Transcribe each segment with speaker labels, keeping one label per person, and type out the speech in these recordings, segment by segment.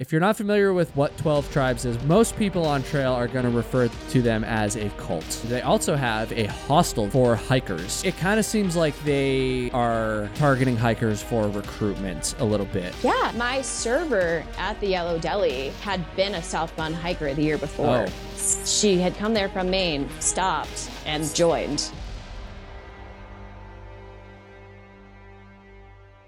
Speaker 1: If you're not familiar with what 12 Tribes is, most people on trail are going to refer to them as a cult. They also have a hostel for hikers. It kind of seems like they are targeting hikers for recruitment a little bit.
Speaker 2: Yeah, my server at the Yellow Deli had been a southbound hiker the year before.
Speaker 1: Oh.
Speaker 2: She had come there from Maine, stopped, and joined.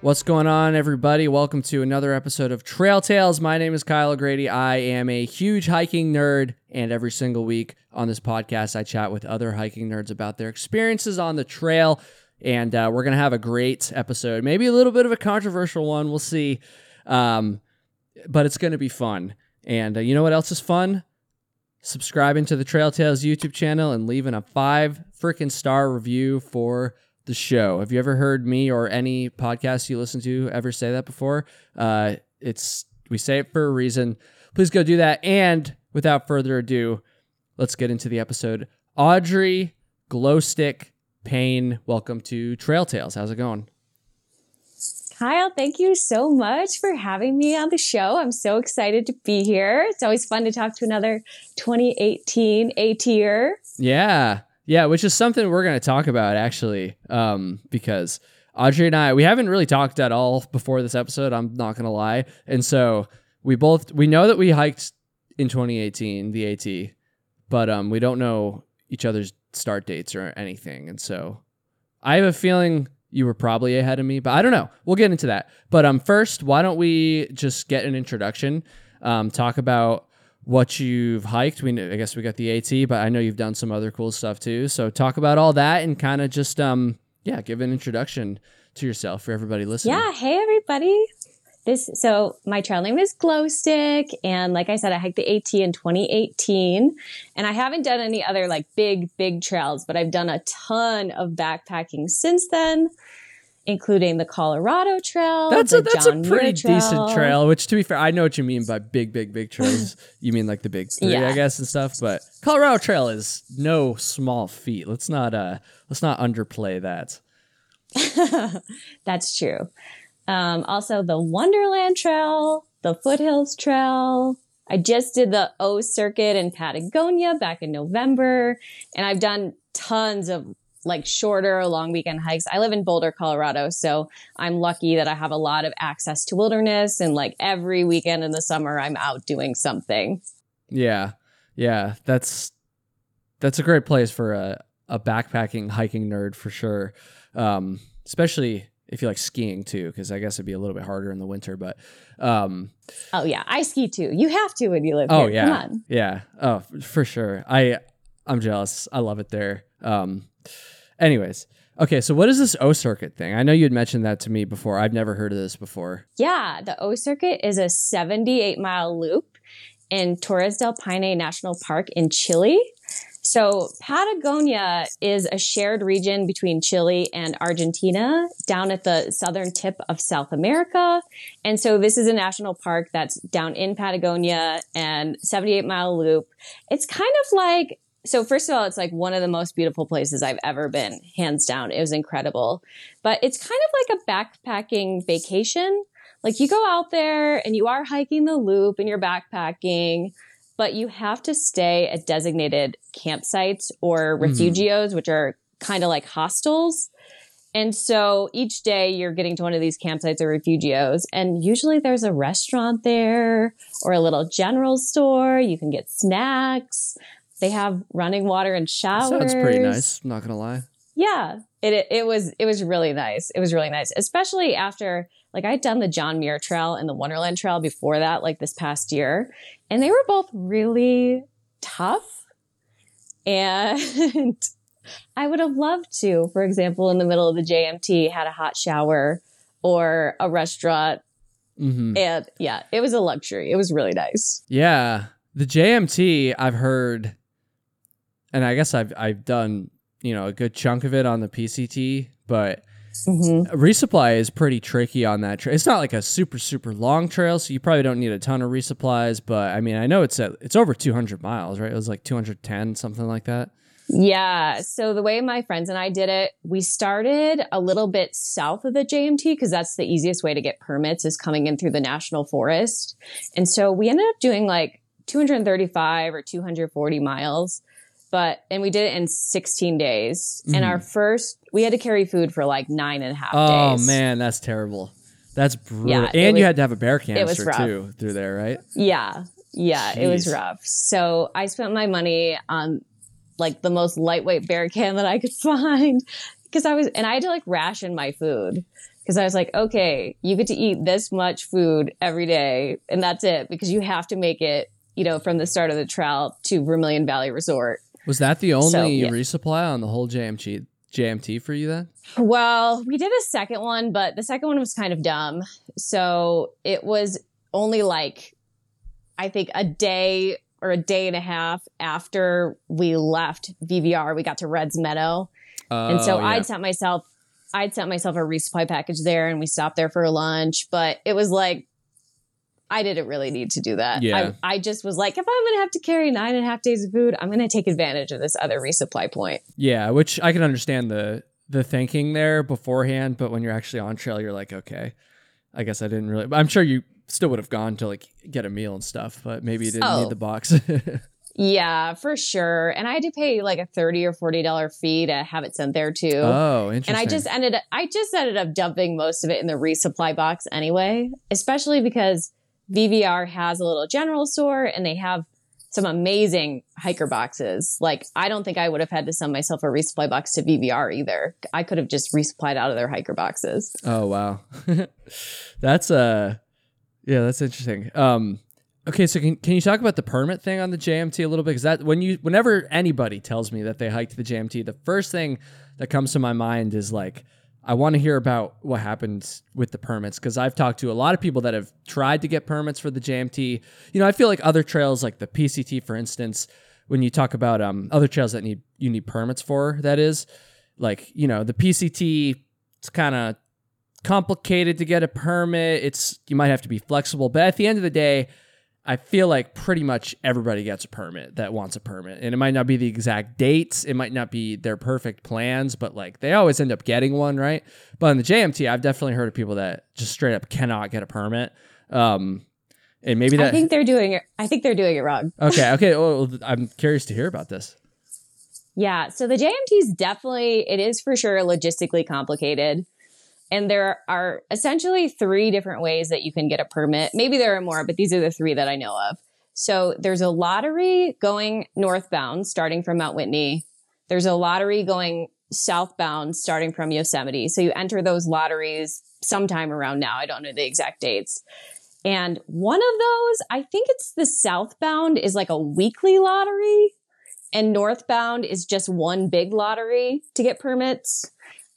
Speaker 1: What's going on, everybody? Welcome to another episode of Trail Tales. My name is Kyle O'Grady. I am a huge hiking nerd, and every single week on this podcast, I chat with other hiking nerds about their experiences on the trail. And uh, we're going to have a great episode, maybe a little bit of a controversial one. We'll see. Um, but it's going to be fun. And uh, you know what else is fun? Subscribing to the Trail Tales YouTube channel and leaving a five freaking star review for the show. Have you ever heard me or any podcast you listen to ever say that before? Uh, it's we say it for a reason. Please go do that. And without further ado, let's get into the episode. Audrey Glowstick Payne, welcome to Trail Tales. How's it going?
Speaker 2: Kyle, thank you so much for having me on the show. I'm so excited to be here. It's always fun to talk to another 2018 ATer.
Speaker 1: Yeah. Yeah, which is something we're going to talk about actually, um, because Audrey and I we haven't really talked at all before this episode. I'm not going to lie, and so we both we know that we hiked in 2018 the AT, but um, we don't know each other's start dates or anything, and so I have a feeling you were probably ahead of me, but I don't know. We'll get into that. But um, first, why don't we just get an introduction? Um, talk about what you've hiked. We I guess we got the AT, but I know you've done some other cool stuff too. So talk about all that and kind of just um yeah, give an introduction to yourself for everybody listening.
Speaker 2: Yeah, hey everybody. This so my trail name is Glowstick, and like I said, I hiked the AT in 2018, and I haven't done any other like big big trails, but I've done a ton of backpacking since then including the Colorado Trail.
Speaker 1: That's a that's
Speaker 2: John
Speaker 1: a pretty
Speaker 2: trail.
Speaker 1: decent trail. Which, to be fair, I know what you mean by big, big, big trails. you mean like the big three,
Speaker 2: Yeah.
Speaker 1: I guess, and stuff. But Colorado Trail is no small feat. Let's not uh let's not underplay that.
Speaker 2: That's true. Um, also, the Wonderland Trail, the Foothills Trail. I just did the O Circuit in Patagonia back in November, and I've done tons of like shorter long weekend hikes. I live in Boulder, Colorado, so I'm lucky that I have a lot of access to wilderness and like every weekend in the summer I'm out doing something.
Speaker 1: Yeah, yeah, that's that's a great place for a a backpacking hiking nerd for sure. Um, especially if you like skiing too, because I guess it'd be a little bit harder in the winter. But um,
Speaker 2: Oh yeah, I ski too. You have to when you live
Speaker 1: oh
Speaker 2: here.
Speaker 1: yeah, yeah, oh for sure. I I'm jealous. I love it there. Um, anyways, okay. So what is this O circuit thing? I know you had mentioned that to me before. I've never heard of this before.
Speaker 2: Yeah, the O Circuit is a 78 mile loop in Torres del Paine National Park in Chile. So Patagonia is a shared region between Chile and Argentina down at the southern tip of South America. And so this is a national park that's down in Patagonia and 78 mile loop. It's kind of like so first of all, it's like one of the most beautiful places I've ever been, hands down. It was incredible. But it's kind of like a backpacking vacation. Like you go out there and you are hiking the loop and you're backpacking, but you have to stay at designated campsites or hmm. refugios, which are kind of like hostels. And so each day you're getting to one of these campsites or refugios, and usually there's a restaurant there or a little general store. You can get snacks. They have running water and showers.
Speaker 1: Sounds pretty nice. I'm not gonna lie.
Speaker 2: Yeah, it, it it was it was really nice. It was really nice, especially after like I'd done the John Muir Trail and the Wonderland Trail before that, like this past year, and they were both really tough. And I would have loved to, for example, in the middle of the JMT, had a hot shower or a restaurant,
Speaker 1: hmm
Speaker 2: and yeah, it was a luxury. It was really nice.
Speaker 1: Yeah, the JMT I've heard, and I guess I've I've done you know a good chunk of it on the PCT, but
Speaker 2: hmm
Speaker 1: resupply is pretty tricky on that trail. It's not like a super super long trail, so you probably don't need a ton of resupplies. But I mean, I know it's at it's over 200 miles, right? It was like 210 something like that.
Speaker 2: Yeah. So the way my friends and I did it, we started a little bit south of the JMT because that's the easiest way to get permits is coming in through the national forest. And so we ended up doing like 235 or 240 miles. But, and we did it in 16 days. And our mm-hmm. first, we had to carry food for like nine and a half
Speaker 1: Oh
Speaker 2: days.
Speaker 1: man, that's terrible. That's brutal.
Speaker 2: Yeah,
Speaker 1: and you had to have a bear
Speaker 2: was
Speaker 1: canister too through there, right?
Speaker 2: Yeah. Yeah. It was rough. So I spent my money on like the most lightweight bear can that I could find because I was, and I had to like ration my food because I was like, okay, you get to eat this much food every day and that's it because you have to make it, you know, from the start of the trail to Vermilion Valley Resort.
Speaker 1: Was that the only
Speaker 2: So, yeah.
Speaker 1: resupply on the whole JMT JMT for you then?
Speaker 2: Well, we did a second one, but the second one was kind of dumb. So it was only like, I think a day or a day and a half after we left VVR, we got to Red's Meadow. and so
Speaker 1: Oh, yeah.
Speaker 2: I'd sent myself, I'd sent myself a resupply package there and we stopped there for lunch, but it was like, I didn't really need to do that.
Speaker 1: Yeah.
Speaker 2: I, I just was like, if I'm going to have to carry nine and a half days of food, I'm going to take advantage of this other resupply point.
Speaker 1: Yeah, which I can understand the the thinking there beforehand, but when you're actually on trail, you're like, okay, I guess I didn't really. I'm sure you still would have gone to like get a meal and stuff, but maybe you didn't
Speaker 2: Oh.
Speaker 1: need the oh. box.
Speaker 2: Yeah, for sure. And I had to pay like a thirty or forty dollar fee to have it sent there too.
Speaker 1: oh, interesting.
Speaker 2: and I just ended up I just ended up dumping most of it in the resupply box anyway, especially because VVR has a little general store and they have some amazing hiker boxes. Like I don't think I would have had to send myself a resupply box to VVR either. I could have just resupplied out of their hiker boxes.
Speaker 1: Oh wow, that's uh, yeah, that's interesting. Um, okay, so can can you talk about the permit thing on the JMT a little bit? Because that when you whenever anybody tells me that they hiked the JMT, the first thing that comes to my mind is like. I want to hear about what happens with the permits because I've talked to a lot of people that have tried to get permits for the JMT. You know, I feel like other trails, like the PCT, for instance, when you talk about um, other trails that need you need permits for, that is, like you know, the PCT, it's kind of complicated to get a permit. It's you might have to be flexible, but at the end of the day, I feel like pretty much everybody gets a permit that wants a permit. And it might not be the exact dates, it might not be their perfect plans, but like they always end up getting one, right? But in the JMT, I've definitely heard of people that just straight up cannot get a permit. Um and maybe that
Speaker 2: I think they're doing it I think they're doing it wrong.
Speaker 1: Okay, okay. Well, I'm curious to hear about this.
Speaker 2: Yeah. So the JMT is definitely, it is for sure logistically complicated. And there are essentially three different ways that you can get a permit. Maybe there are more, but these are the three that I know of. So there's a lottery going northbound starting from Mount Whitney. There's a lottery going southbound starting from Yosemite. So you enter those lotteries sometime around now. I don't know the exact dates. And one of those, I think it's the southbound is like a weekly lottery and northbound is just one big lottery to get permits.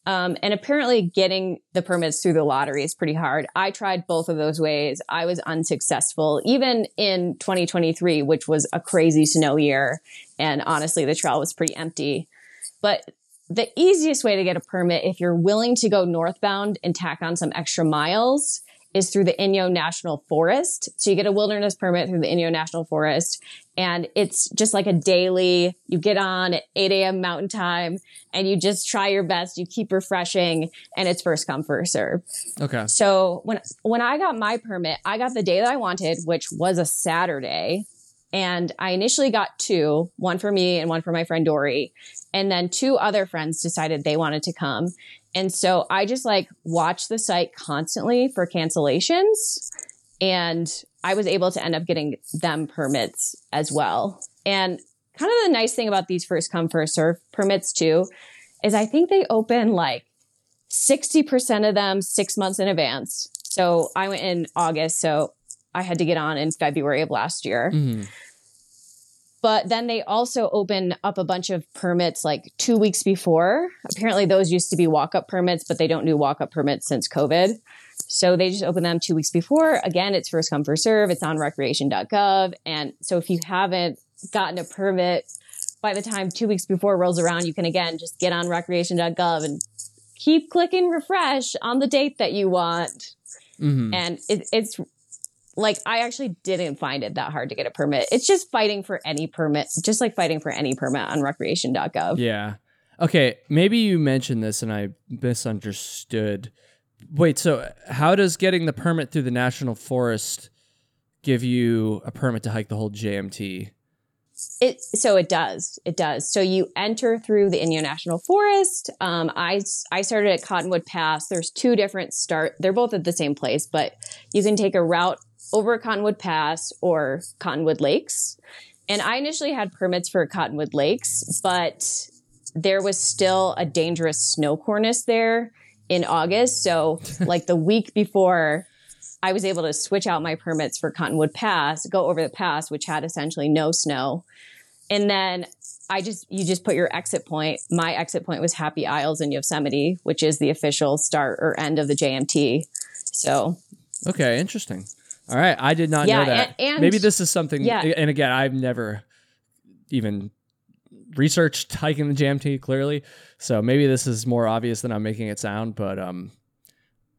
Speaker 2: Um, and apparently getting the permits through the lottery is pretty hard. I tried both of those ways. I was unsuccessful, even in 2023, which was a crazy snow year. And honestly, the trail was pretty empty. But the easiest way to get a permit, if you're willing to go northbound and tack on some extra miles, is through the Inyo National Forest. So you get a wilderness permit through the Inyo National Forest and it's just like a daily, you get on at 8 a.m. mountain time and you just try your best. You keep refreshing and it's first come, first serve.
Speaker 1: Okay.
Speaker 2: So when, when I got my permit, I got the day that I wanted, which was a Saturday. And I initially got two, one for me and one for my friend Dory. And then two other friends decided they wanted to come. And so I just like watched the site constantly for cancellations. And I was able to end up getting them permits as well. And kind of the nice thing about these first come, first serve permits too, is I think they open like 60% of them six months in advance. So I went in August. So I had to get on in February of last year.
Speaker 1: Mhm.
Speaker 2: But then they also open up a bunch of permits like two weeks before. Apparently, those used to be walk up permits, but they don't do walk up permits since COVID. So they just open them two weeks before. Again, it's first come, first serve. It's on recreation.gov. And so if you haven't gotten a permit by the time two weeks before rolls around, you can again just get on recreation.gov and keep clicking refresh on the date that you want
Speaker 1: Mhm.
Speaker 2: and it, it's like I actually didn't find it that hard to get a permit. It's just fighting for any permit, just like fighting for any permit on recreation.gov.
Speaker 1: Yeah. Okay, maybe you mentioned this and I misunderstood. Wait, so how does getting the permit through the national forest give you a permit to hike the whole JMT?
Speaker 2: It so it does. It does. So you enter through the Inyo National Forest. Um, I I started at Cottonwood Pass. There's two different start. They're both at the same place, but you can take a route over Cottonwood Pass or Cottonwood Lakes. And I initially had permits for Cottonwood Lakes, but there was still a dangerous snow cornice there in August. So like the week before I was able to switch out my permits for Cottonwood Pass, go over the pass, which had essentially no snow. And then I just, you just put your exit point. My exit point was Happy Isles in Yosemite, which is the official start or end of the JMT. So,
Speaker 1: Okay, interesting. All right, I did not
Speaker 2: Yeah,
Speaker 1: know that.
Speaker 2: and- and-
Speaker 1: Maybe this is something.
Speaker 2: Yeah.
Speaker 1: And again, I've never even researched hiking the JMT clearly, so maybe this is more obvious than I'm making it sound. But um,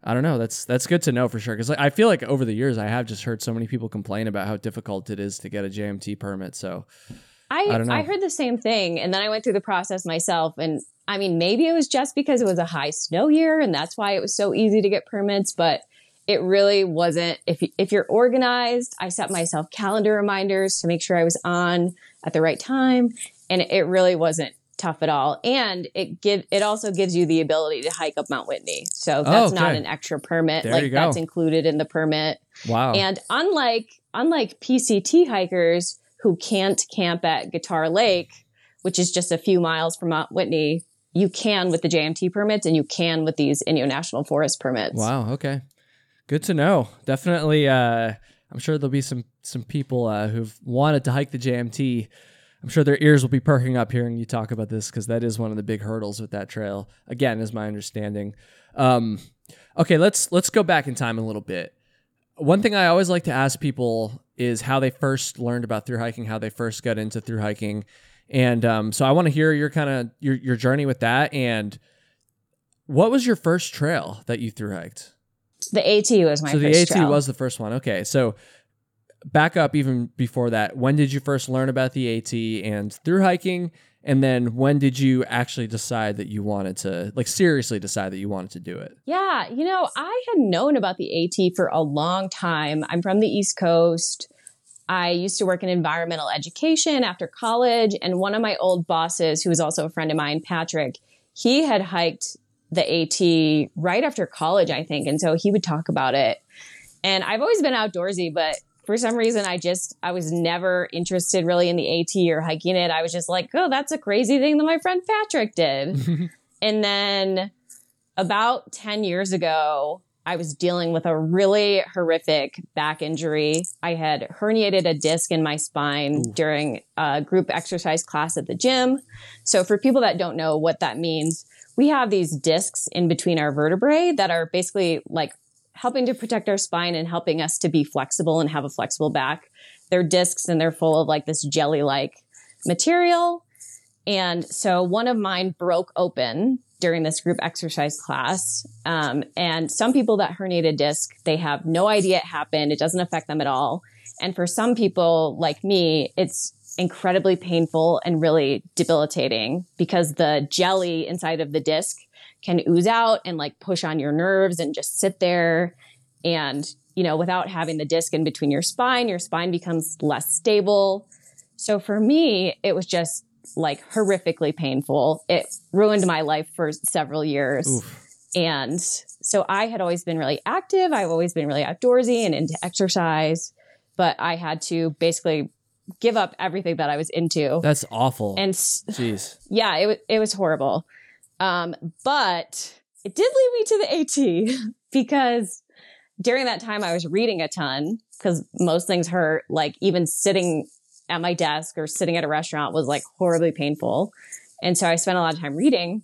Speaker 1: I don't know. That's that's good to know for sure because I feel like over the years I have just heard so many people complain about how difficult it is to get a JMT permit. So
Speaker 2: I,
Speaker 1: I don't know.
Speaker 2: I heard the same thing. And then I went through the process myself. And I mean, maybe it was just because it was a high snow year and that's why it was so easy to get permits, but it really wasn't. If, if you're organized, I set myself calendar reminders to make sure I was on at the right time. And it really wasn't tough at all. And it give, it also gives you the ability to hike up Mount Whitney. So oh, that's not
Speaker 1: Oh, okay.
Speaker 2: an extra permit.
Speaker 1: There
Speaker 2: like that's included in the permit.
Speaker 1: wow,
Speaker 2: And unlike unlike PCT hikers who can't camp at Guitar Lake, which is just a few miles from Mount Whitney, you can with the JMT permits and you can with these Inyo National Forest permits.
Speaker 1: wow, okay, good to know. Definitely, uh, I'm sure there'll be some some people uh, who've wanted to hike the JMT. I'm sure their ears will be perking up hearing you talk about this because that is one of the big hurdles with that trail. Again, is my understanding. Um, okay, let's let's go back in time a little bit. One thing I always like to ask people is how they first learned about through hiking, how they first got into through hiking, and um, so I want to hear your kind of your your journey with that. And what was your first trail that you through hiked?
Speaker 2: The AT was my
Speaker 1: so the AT
Speaker 2: trail.
Speaker 1: was the first one. Okay, so back up even before that. When did you first learn about the AT and through hiking? And then when did you actually decide that you wanted to, like, seriously decide that you wanted to do it?
Speaker 2: Yeah, you know, I had known about the AT for a long time. I'm from the East Coast. I used to work in environmental education after college, and one of my old bosses, who was also a friend of mine, Patrick, he had hiked the AT right after college, I think, and so he would talk about it. And I've always been outdoorsy, but for some reason, I just I was never interested really in the AT or hiking it. I was just like, oh, that's a crazy thing that my friend Patrick did. and then about 10 years ago, I was dealing with a really horrific back injury. I had herniated a disc in my spine
Speaker 1: Ooh.
Speaker 2: during a group exercise class at the gym. So, for people that don't know what that means, we have these discs in between our vertebrae that are basically like helping to protect our spine and helping us to be flexible and have a flexible back. They're discs and they're full of like this jelly like material. And so one of mine broke open during this group exercise class. Um, and some people that herniated disc, they have no idea it happened. It doesn't affect them at all. And for some people like me, it's incredibly painful and really debilitating because the jelly inside of the disc can ooze out and like push on your nerves and just sit there. And, you know, without having the disc in between your spine, your spine becomes less stable. So for me, it was just like horrifically painful. It ruined my life for several years.
Speaker 1: Oof.
Speaker 2: And so I had always been really active. I've always been really outdoorsy and into exercise, but I had to basically give up everything that I was into.
Speaker 1: That's awful.
Speaker 2: and
Speaker 1: Jeez.
Speaker 2: yeah, it was it was horrible. Um, but it did lead me to the AT because during that time I was reading a ton because most things hurt. Like even sitting at my desk or sitting at a restaurant was like horribly painful, and so I spent a lot of time reading.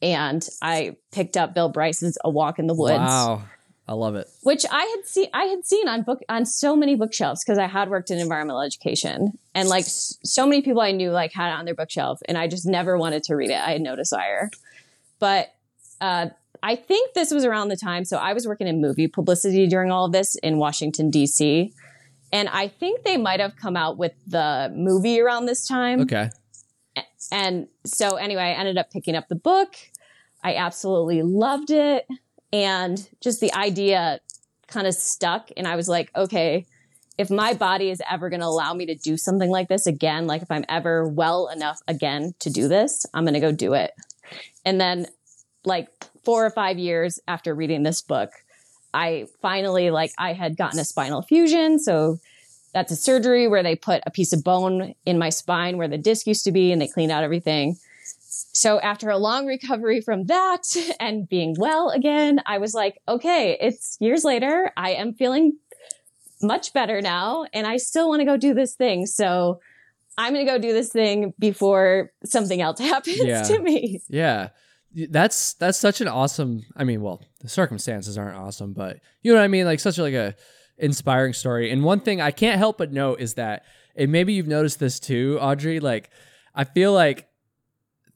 Speaker 2: And I picked up Bill Bryson's A Walk in the Woods
Speaker 1: Wow. I love it.
Speaker 2: which I had seen I had seen on book on so many bookshelves because I had worked in environmental education and like so many people I knew like had it on their bookshelf and I just never wanted to read it. I had no desire. But uh, I think this was around the time. So I was working in movie publicity during all of this in Washington, D.C. And I think they might have come out with the movie around this time.
Speaker 1: Okay.
Speaker 2: And so, anyway, I ended up picking up the book. I absolutely loved it. And just the idea kind of stuck. And I was like, okay, if my body is ever going to allow me to do something like this again, like if I'm ever well enough again to do this, I'm going to go do it. And then, like, four or five years after reading this book, I finally, like, I had gotten a spinal fusion. So, that's a surgery where they put a piece of bone in my spine where the disc used to be and they cleaned out everything. So after a long recovery from that and being well again, I was like, okay, it's years later. I am feeling much better now and I still want to go do this thing. So I'm going to go do this thing before something else happens
Speaker 1: Yeah.
Speaker 2: to me.
Speaker 1: Yeah. That's that's such an awesome I mean, well, the circumstances aren't awesome, but you know what I mean? Like such a, like a inspiring story. And one thing I can't help but note is that and maybe you've noticed this too, Audrey, like I feel like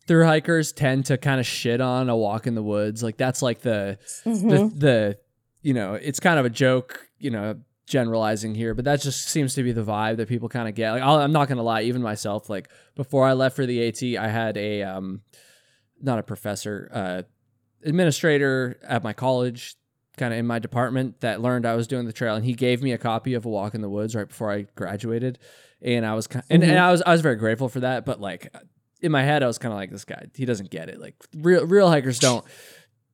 Speaker 1: through hikers tend to kind of shit on a walk in the woods. Like that's like the
Speaker 2: Mhm.
Speaker 1: the the you know, it's kind of a joke, you know, generalizing here, but that just seems to be the vibe that people kind of get. Like I'll, I'm not gonna lie, even myself, like before I left for the AT, I had a um, not a professor, uh, administrator at my college, kind of in my department that learned I was doing the trail, and he gave me a copy of A Walk in the Woods right before I graduated, and I was kind and, and I was I was very grateful for that, but like in my head, I was kind of like this guy, he doesn't get it. Like real real hikers don't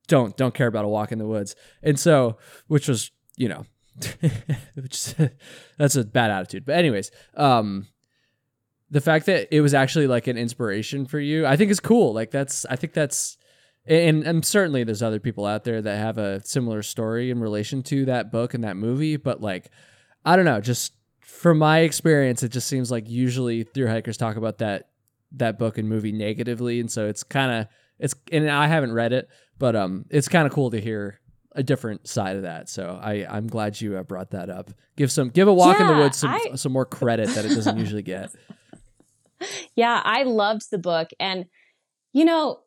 Speaker 1: don't don't care about a walk in the woods, and so which was you know. which that's a bad attitude but anyways um the fact that it was actually like an inspiration for you i think is cool like that's i think that's and, and certainly there's other people out there that have a similar story in relation to that book and that movie but like i don't know just from my experience it just seems like usually through hikers talk about that that book and movie negatively and so it's kind of it's and i haven't read it but um it's kind of cool to hear a different side of that so i i'm glad you uh, brought that up give some give a walk in the woods some
Speaker 2: I-
Speaker 1: some more credit that it doesn't usually get
Speaker 2: Yeah, I loved the book. And, you know,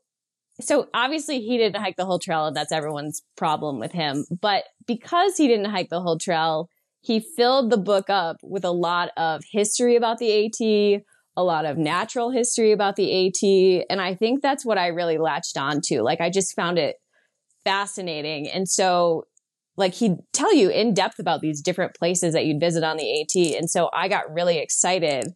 Speaker 2: so obviously he didn't hike the whole trail, and that's everyone's problem with him. But because he didn't hike the whole trail, he filled the book up with a lot of history about the AT, a lot of natural history about the AT. And I think that's what I really latched on to. Like, I just found it fascinating. And so, like, he'd tell you in depth about these different places that you'd visit on the AT. And so I got really excited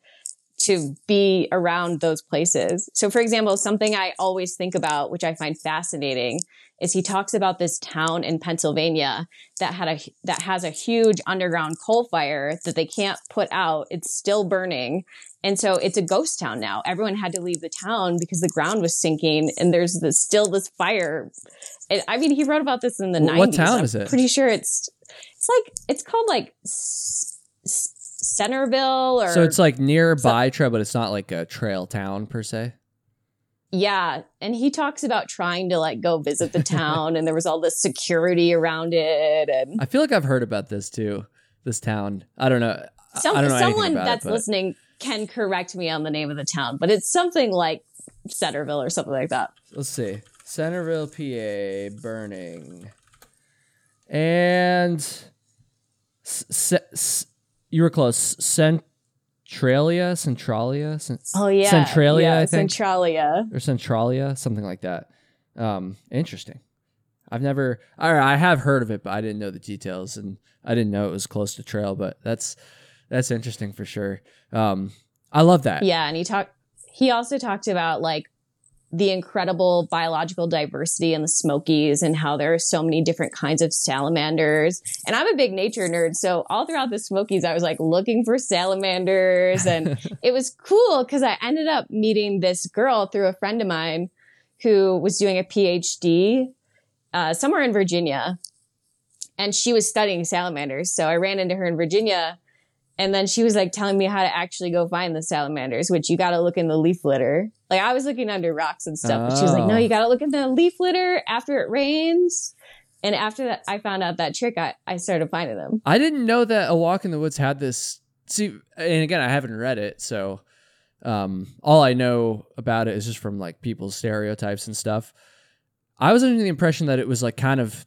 Speaker 2: to be around those places. So, for example, something I always think about, which I find fascinating, is he talks about this town in Pennsylvania that had a that has a huge underground coal fire that they can't put out. It's still burning, and so it's a ghost town now. Everyone had to leave the town because the ground was sinking, and there's this, still this fire. And, I mean, he wrote about this in the
Speaker 1: Wh- what
Speaker 2: 90s.
Speaker 1: town
Speaker 2: I'm
Speaker 1: is it?
Speaker 2: Pretty sure it's it's like it's called like S- S- Centerville or
Speaker 1: so it's like nearby trail but it's not like a trail town per se
Speaker 2: Yeah, and he talks about trying to like go visit the town, and there was all this security around it, and
Speaker 1: i feel like i've heard about this too this town i don't know
Speaker 2: some,
Speaker 1: I don't know
Speaker 2: someone
Speaker 1: it,
Speaker 2: that's
Speaker 1: but-
Speaker 2: listening can correct me on the name of the town, but it's something like Centerville or something like that.
Speaker 1: Let's see. Centerville, PA, burning. And s- s- you were close. Centralia, Centralia, Cent-
Speaker 2: Oh yeah,
Speaker 1: Centralia,
Speaker 2: yeah,
Speaker 1: I think,
Speaker 2: Centralia.
Speaker 1: or Centralia, something like that. Um, interesting. I've never, or I have heard of it, but I didn't know the details, and I didn't know it was close to trail. But that's that's interesting for sure. Um, I love that.
Speaker 2: Yeah, and he talked. He also talked about like the incredible biological diversity in the Smokies and how there are so many different kinds of salamanders. And I'm a big nature nerd, so all throughout the Smokies, I was like looking for salamanders, and it was cool because I ended up meeting this girl through a friend of mine who was doing a PhD uh, somewhere in Virginia, and she was studying salamanders. So I ran into her in Virginia. And then she was like telling me how to actually go find the salamanders, which you got to look in the leaf litter. Like I was looking under rocks and stuff, but she was like,
Speaker 1: Oh.
Speaker 2: no, you got to look in the leaf litter after it rains. And after that, I found out that trick. I, I started finding them.
Speaker 1: I didn't know that A Walk in the Woods had this. See, and again, I haven't read it, so um, all I know about it is just from like people's stereotypes and stuff. I was under the impression that it was like kind of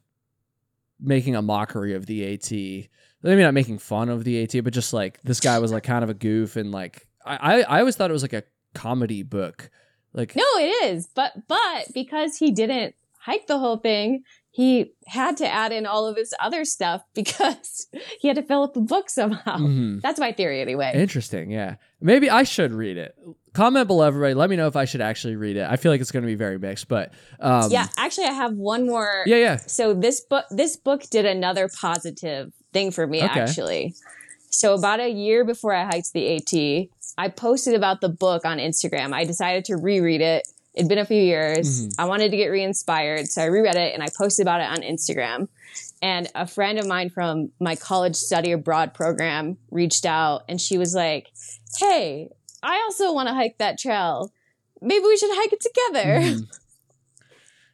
Speaker 1: making a mockery of the AT. Maybe not making fun of the AT, but just like this guy was like kind of a goof and like I, I, I always thought it was like a comedy book. Like
Speaker 2: No, it is. But but because he didn't hike the whole thing, he had to add in all of his other stuff because he had to fill up the book somehow.
Speaker 1: mhm.
Speaker 2: That's my theory anyway.
Speaker 1: Interesting, yeah. Maybe I should read it. Comment below, everybody. Let me know if I should actually read it. I feel like it's going to be very mixed, but um,
Speaker 2: yeah, actually I have one more
Speaker 1: yeah, yeah.
Speaker 2: so this book this book did another positive thing for me
Speaker 1: Okay.
Speaker 2: actually so about a year before i hiked the at i posted about the book on instagram i decided to reread it it'd been a few years
Speaker 1: Mhm.
Speaker 2: i wanted to get re-inspired so i reread it and i posted about it on instagram and a friend of mine from my college study abroad program reached out and she was like hey i also want to hike that trail maybe we should hike it together
Speaker 1: Mhm.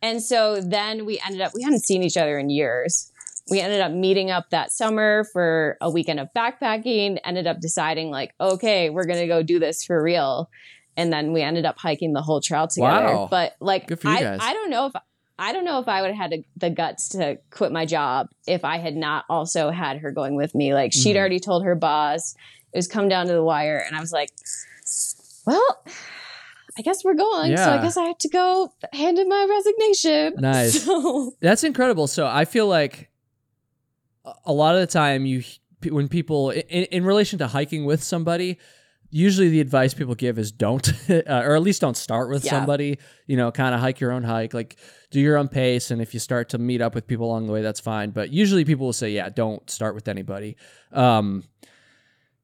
Speaker 2: and so then we ended up, we hadn't seen each other in years. We ended up meeting up that summer for a weekend of backpacking, ended up deciding, like, okay, we're going to go do this for real. And then we ended up hiking the whole trail together.
Speaker 1: Wow.
Speaker 2: But like,
Speaker 1: Good for you
Speaker 2: I. I don't know if, I don't know if I would have had the guts to quit my job if I had not also had her going with me. Like, she'd
Speaker 1: Mhm.
Speaker 2: already told her boss, it was come down to the wire. And I was like, well, I guess we're going. So I guess I have to go hand in my resignation.
Speaker 1: Nice.
Speaker 2: So,
Speaker 1: That's incredible. So I feel like a- lot of the time you when people in, in relation to hiking with somebody, usually the advice people give is don't uh, or at least don't start with
Speaker 2: Yeah.
Speaker 1: somebody, you know, kind of hike your own hike, like do your own pace and if you start to meet up with people along the way that's fine, but usually people will say yeah, don't start with anybody. Um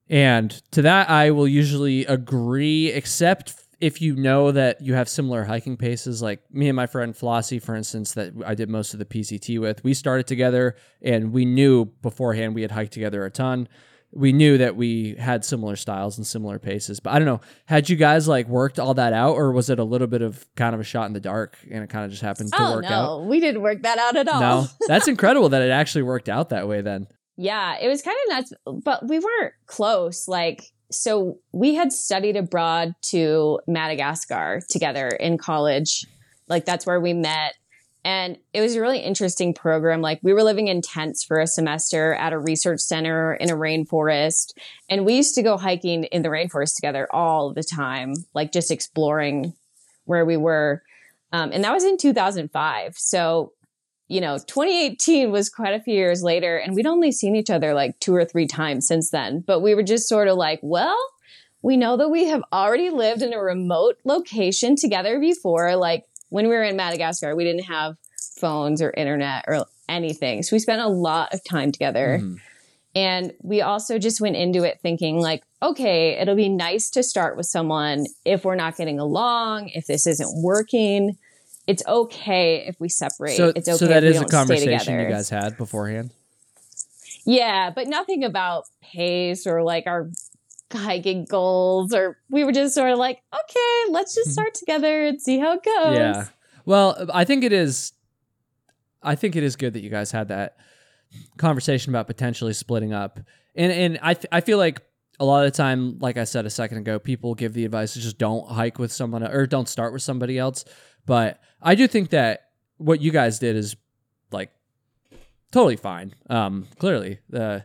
Speaker 1: and to that I will usually agree except if you know that you have similar hiking paces, like me and my friend Flossie, for instance, that I did most of the PCT with, we started together and we knew beforehand we had hiked together a ton. We knew that we had similar styles and similar paces. But I don't know, had you guys like worked all that out or was it a little bit of kind of a shot in the dark and it kind of just happened to
Speaker 2: oh
Speaker 1: work
Speaker 2: no,
Speaker 1: out?
Speaker 2: we didn't work that out at all.
Speaker 1: No, that's incredible that it actually worked out that way then.
Speaker 2: Yeah, it was kind of nuts, but we weren't close. Like, so we had studied abroad to Madagascar together in college. Like, that's where we met. And it was a really interesting program. Like, we were living in tents for a semester at a research center in a rainforest. And we used to go hiking in the rainforest together all the time, like just exploring where we were. Um, and that was in 2005. So you know, 2018 was quite a few years later, and we'd only seen each other like two or three times since then. But we were just sort of like, well, we know that we have already lived in a remote location together before. Like when we were in Madagascar, we didn't have phones or internet or anything. So we spent a lot of time together.
Speaker 1: Mhm.
Speaker 2: And we also just went into it thinking like, okay, it'll be nice to start with someone if we're not getting along, if this isn't working. It's okay if we separate.
Speaker 1: So,
Speaker 2: it's okay
Speaker 1: so that is a conversation you guys had beforehand.
Speaker 2: Yeah, but nothing about pace or like our hiking goals or we were just sort of like, okay, let's just mm-hmm. start together and see how it goes.
Speaker 1: Yeah. Well, I think it is. I think it is good that you guys had that conversation about potentially splitting up, and and I th- I feel like a lot of the time, like I said a second ago, people give the advice to just don't hike with someone or don't start with somebody else. But I do think that what you guys did is like totally fine. Um, clearly, uh,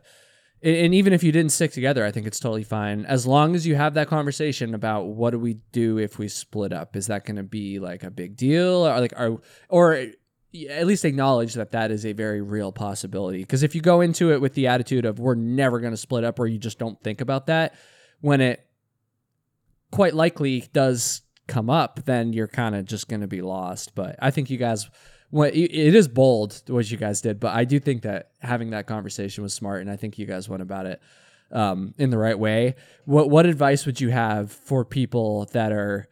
Speaker 1: and, even if you didn't stick together, I think it's totally fine as long as you have that conversation about what do we do if we split up. Is that going to be like a big deal, or like, are, or at least acknowledge that that is a very real possibility? Because if you go into it with the attitude of we're never going to split up, or you just don't think about that, when it quite likely does come up, then you're kind of just going to be lost. But I think you guys, it is bold what you guys did, but I do think that having that conversation was smart, and I think you guys went about it um, in the right way. What what advice would you have for people that are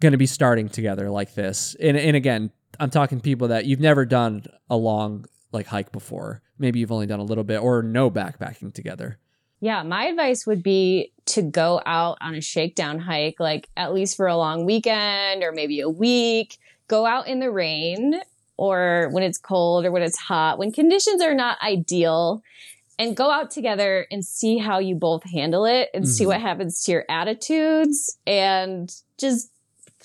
Speaker 1: going to be starting together like this? And and again, I'm talking people that you've never done a long like hike before. Maybe you've only done a little bit or no backpacking together.
Speaker 2: Yeah, my advice would be to go out on a shakedown hike, like at least for a long weekend or maybe a week. Go out in the rain or when it's cold or when it's hot, when conditions are not ideal, and go out together and see how you both handle it and see
Speaker 1: Mhm.
Speaker 2: what happens to your attitudes and just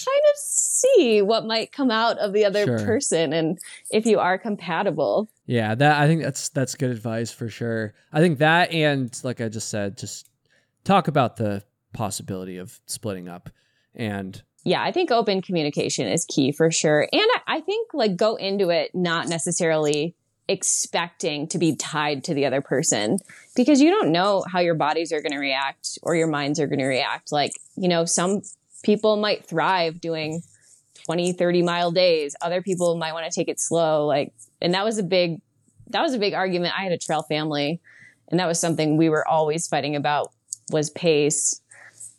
Speaker 2: kind of see what might come out of the other
Speaker 1: Sure.
Speaker 2: person and if you are compatible.
Speaker 1: Yeah, that I think that's that's good advice for sure. I think that and like I just said, just talk about the possibility of splitting up and
Speaker 2: Yeah, I think open communication is key for sure. And I, I think like go into it not necessarily expecting to be tied to the other person because you don't know how your bodies are going to react or your minds are going to react. Like, you know, some people might thrive doing 20, 30 mile days. Other people might want to take it slow. Like, and that was a big, that was a big argument. I had a trail family and that was something we were always fighting about was pace.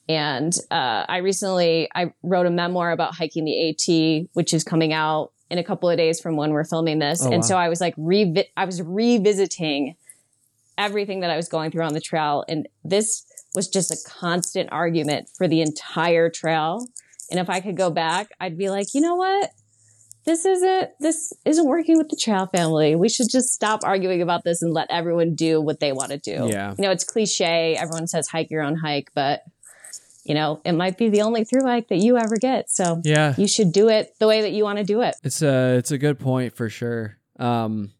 Speaker 2: And uh, I recently I wrote a memoir about hiking the AT, which is coming out in a couple of days from when we're filming this.
Speaker 1: Oh,
Speaker 2: and
Speaker 1: wow.
Speaker 2: so I was like revi- I was revisiting everything that I was going through on the trail, and this was just a constant argument for the entire trail. And if I could go back, I'd be like, you know what? This isn't this isn't working with the trail family. We should just stop arguing about this and let everyone do what they want to do.
Speaker 1: Yeah.
Speaker 2: You know, it's cliche. Everyone says hike your own hike, but you know, it might be the only through hike that you ever get. So
Speaker 1: yeah,
Speaker 2: you should do it the way that you want to do it.
Speaker 1: it's a it's a good point for sure. Um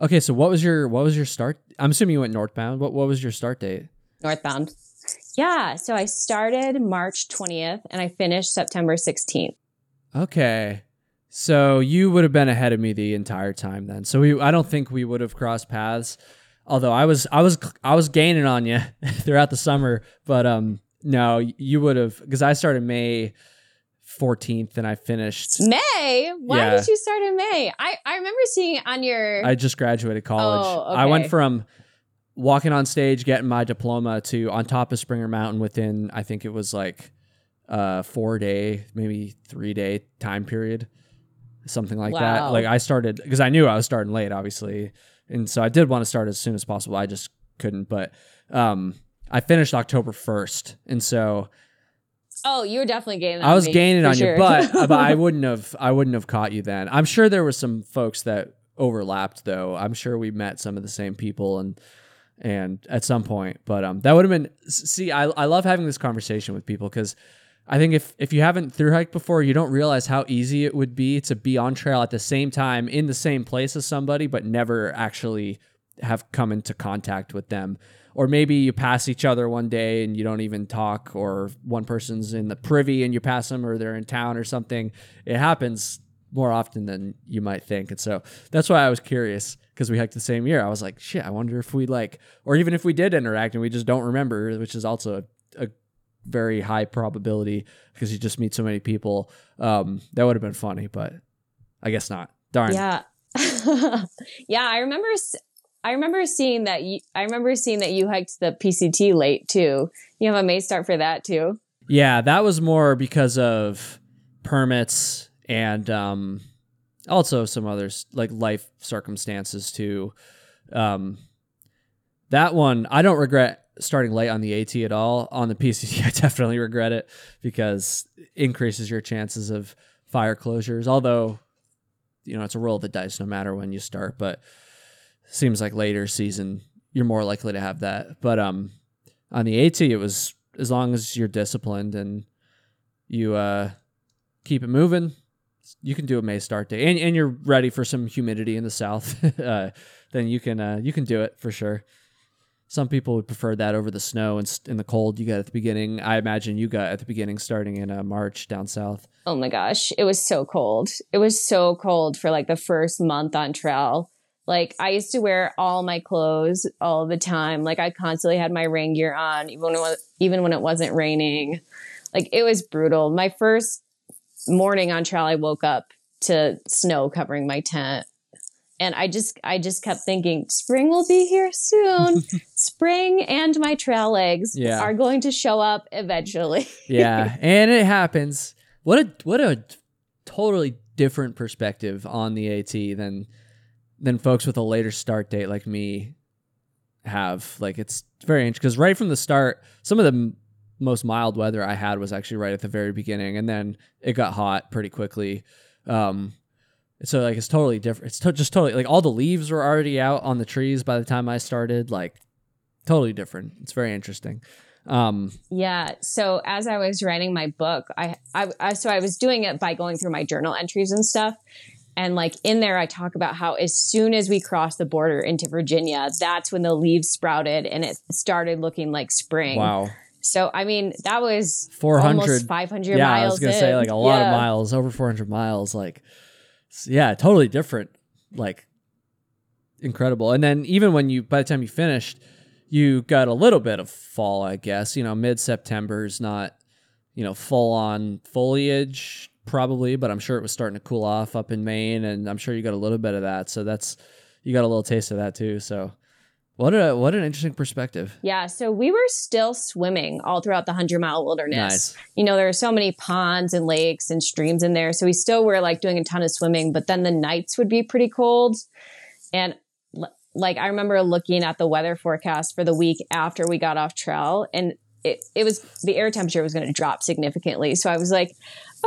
Speaker 1: okay, so what was your what was your start? I'm assuming you went northbound. What what was your start date?
Speaker 2: Northbound. Yeah. So I started March 20th and I finished September 16th.
Speaker 1: Okay. So you would have been ahead of me the entire time then. So we I don't think we would have crossed paths. Although I was I was I was gaining on you throughout the summer, but um no, you would have because I started May 14th and I finished
Speaker 2: May? Why
Speaker 1: Yeah.
Speaker 2: did you start in May? I, I remember seeing on your.
Speaker 1: I just graduated college.
Speaker 2: Oh,
Speaker 1: I went from walking on stage, getting my diploma to on top of Springer Mountain within I think it was like a four day, maybe three day time period, something like that. Like I started because I knew I was starting late, obviously, and so I did want to start as soon as possible. I just couldn't, but um, I finished October first, and so
Speaker 2: oh, you were definitely gaining.
Speaker 1: I was
Speaker 2: me,
Speaker 1: gaining on
Speaker 2: sure.
Speaker 1: you, but but I wouldn't have I wouldn't have caught you then. I'm sure there were some folks that overlapped though. I'm sure we met some of the same people and and at some point, but um that would have been see I I love having this conversation with people cuz I think if if you haven't through hiked before, you don't realize how easy it would be to be on trail at the same time in the same place as somebody but never actually have come into contact with them. Or maybe you pass each other one day and you don't even talk, or one person's in the privy and you pass them, or they're in town or something. It happens more often than you might think. And so that's why I was curious because we hiked the same year. I was like, shit, I wonder if we like, or even if we did interact and we just don't remember, which is also a, a very high probability because you just meet so many people. Um, that would have been funny, but I guess not. Darn.
Speaker 2: Yeah. yeah, I remember s- I remember seeing that you I remember seeing that you hiked the PCT late too. You have a May start for that too.
Speaker 1: Yeah, that was more because of permits and um, also some others like life circumstances too. Um, that one I don't regret starting late on the AT at all. On the PCT, I definitely regret it because it increases your chances of fire closures. Although, you know, it's a roll of the dice no matter when you start, but seems like later season you're more likely to have that. But um, on the AT, it was as long as you're disciplined and you uh, keep it moving, you can do a May start day, and and you're ready for some humidity in the south. uh, then you can uh, you can do it for sure. Some people would prefer that over the snow and in the cold you got at the beginning. I imagine you got at the beginning, starting in uh, March down south.
Speaker 2: Oh my gosh, it was so cold. It was so cold for like the first month on trail. Like I used to wear all my clothes all the time. Like I constantly had my rain gear on, even when it was, even when it wasn't raining. Like it was brutal. My first morning on trail, I woke up to snow covering my tent, and I just I just kept thinking, spring will be here soon. spring and my trail legs
Speaker 1: Yeah.
Speaker 2: are going to show up eventually.
Speaker 1: yeah, and it happens. What a what a totally different perspective on the AT than than folks with a later start date like me have. Like it's very interesting because right from the start, some of the most mild weather I had was actually right at the very beginning, and then it got hot pretty quickly. Um, so like it's totally different. It's to- just totally like all the leaves were already out on the trees by the time I started. Like totally different. It's very interesting. Um,
Speaker 2: Yeah. So as I was writing my book, I, I, I so I was doing it by going through my journal entries and stuff. And like in there, I talk about how as soon as we crossed the border into Virginia, that's when the leaves sprouted and it started looking like spring.
Speaker 1: wow,
Speaker 2: So I mean, that was
Speaker 1: 400
Speaker 2: almost 500
Speaker 1: yeah,
Speaker 2: miles.
Speaker 1: I was gonna
Speaker 2: in.
Speaker 1: say like a lot
Speaker 2: Yeah.
Speaker 1: of miles, over 400 miles. Like, yeah, totally different. Like, incredible. And then even when you, by the time you finished, you got a little bit of fall, I guess. You know, mid September is not, you know, full on foliage probably, but I'm sure it was starting to cool off up in Maine, and I'm sure you got a little bit of that. So that's you got a little taste of that too. So. What a what an interesting perspective.
Speaker 2: Yeah, so we were still swimming all throughout the hundred mile wilderness.
Speaker 1: Nice.
Speaker 2: You know, there are so many ponds and lakes and streams in there, so we still were like doing a ton of swimming. But then the nights would be pretty cold, and l- like I remember looking at the weather forecast for the week after we got off trail, and it it was the air temperature was going to drop significantly. So I was like,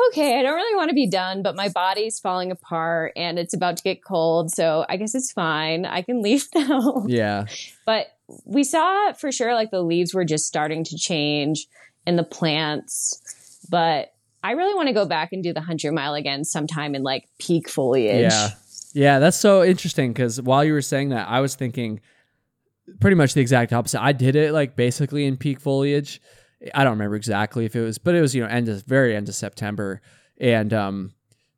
Speaker 2: okay, I don't really want to be done, but my body's falling apart and it's about to get cold, so I guess it's fine. I can leave now.
Speaker 1: Yeah.
Speaker 2: But we saw for sure like the leaves were just starting to change and the plants. But I really want to go back and do the 100 mile again sometime in like peak foliage.
Speaker 1: Yeah. Yeah, that's so interesting because while you were saying that, I was thinking pretty much the exact opposite. I did it like basically in peak foliage. I don't remember exactly if it was, but it was, you know, end of very end of September. And um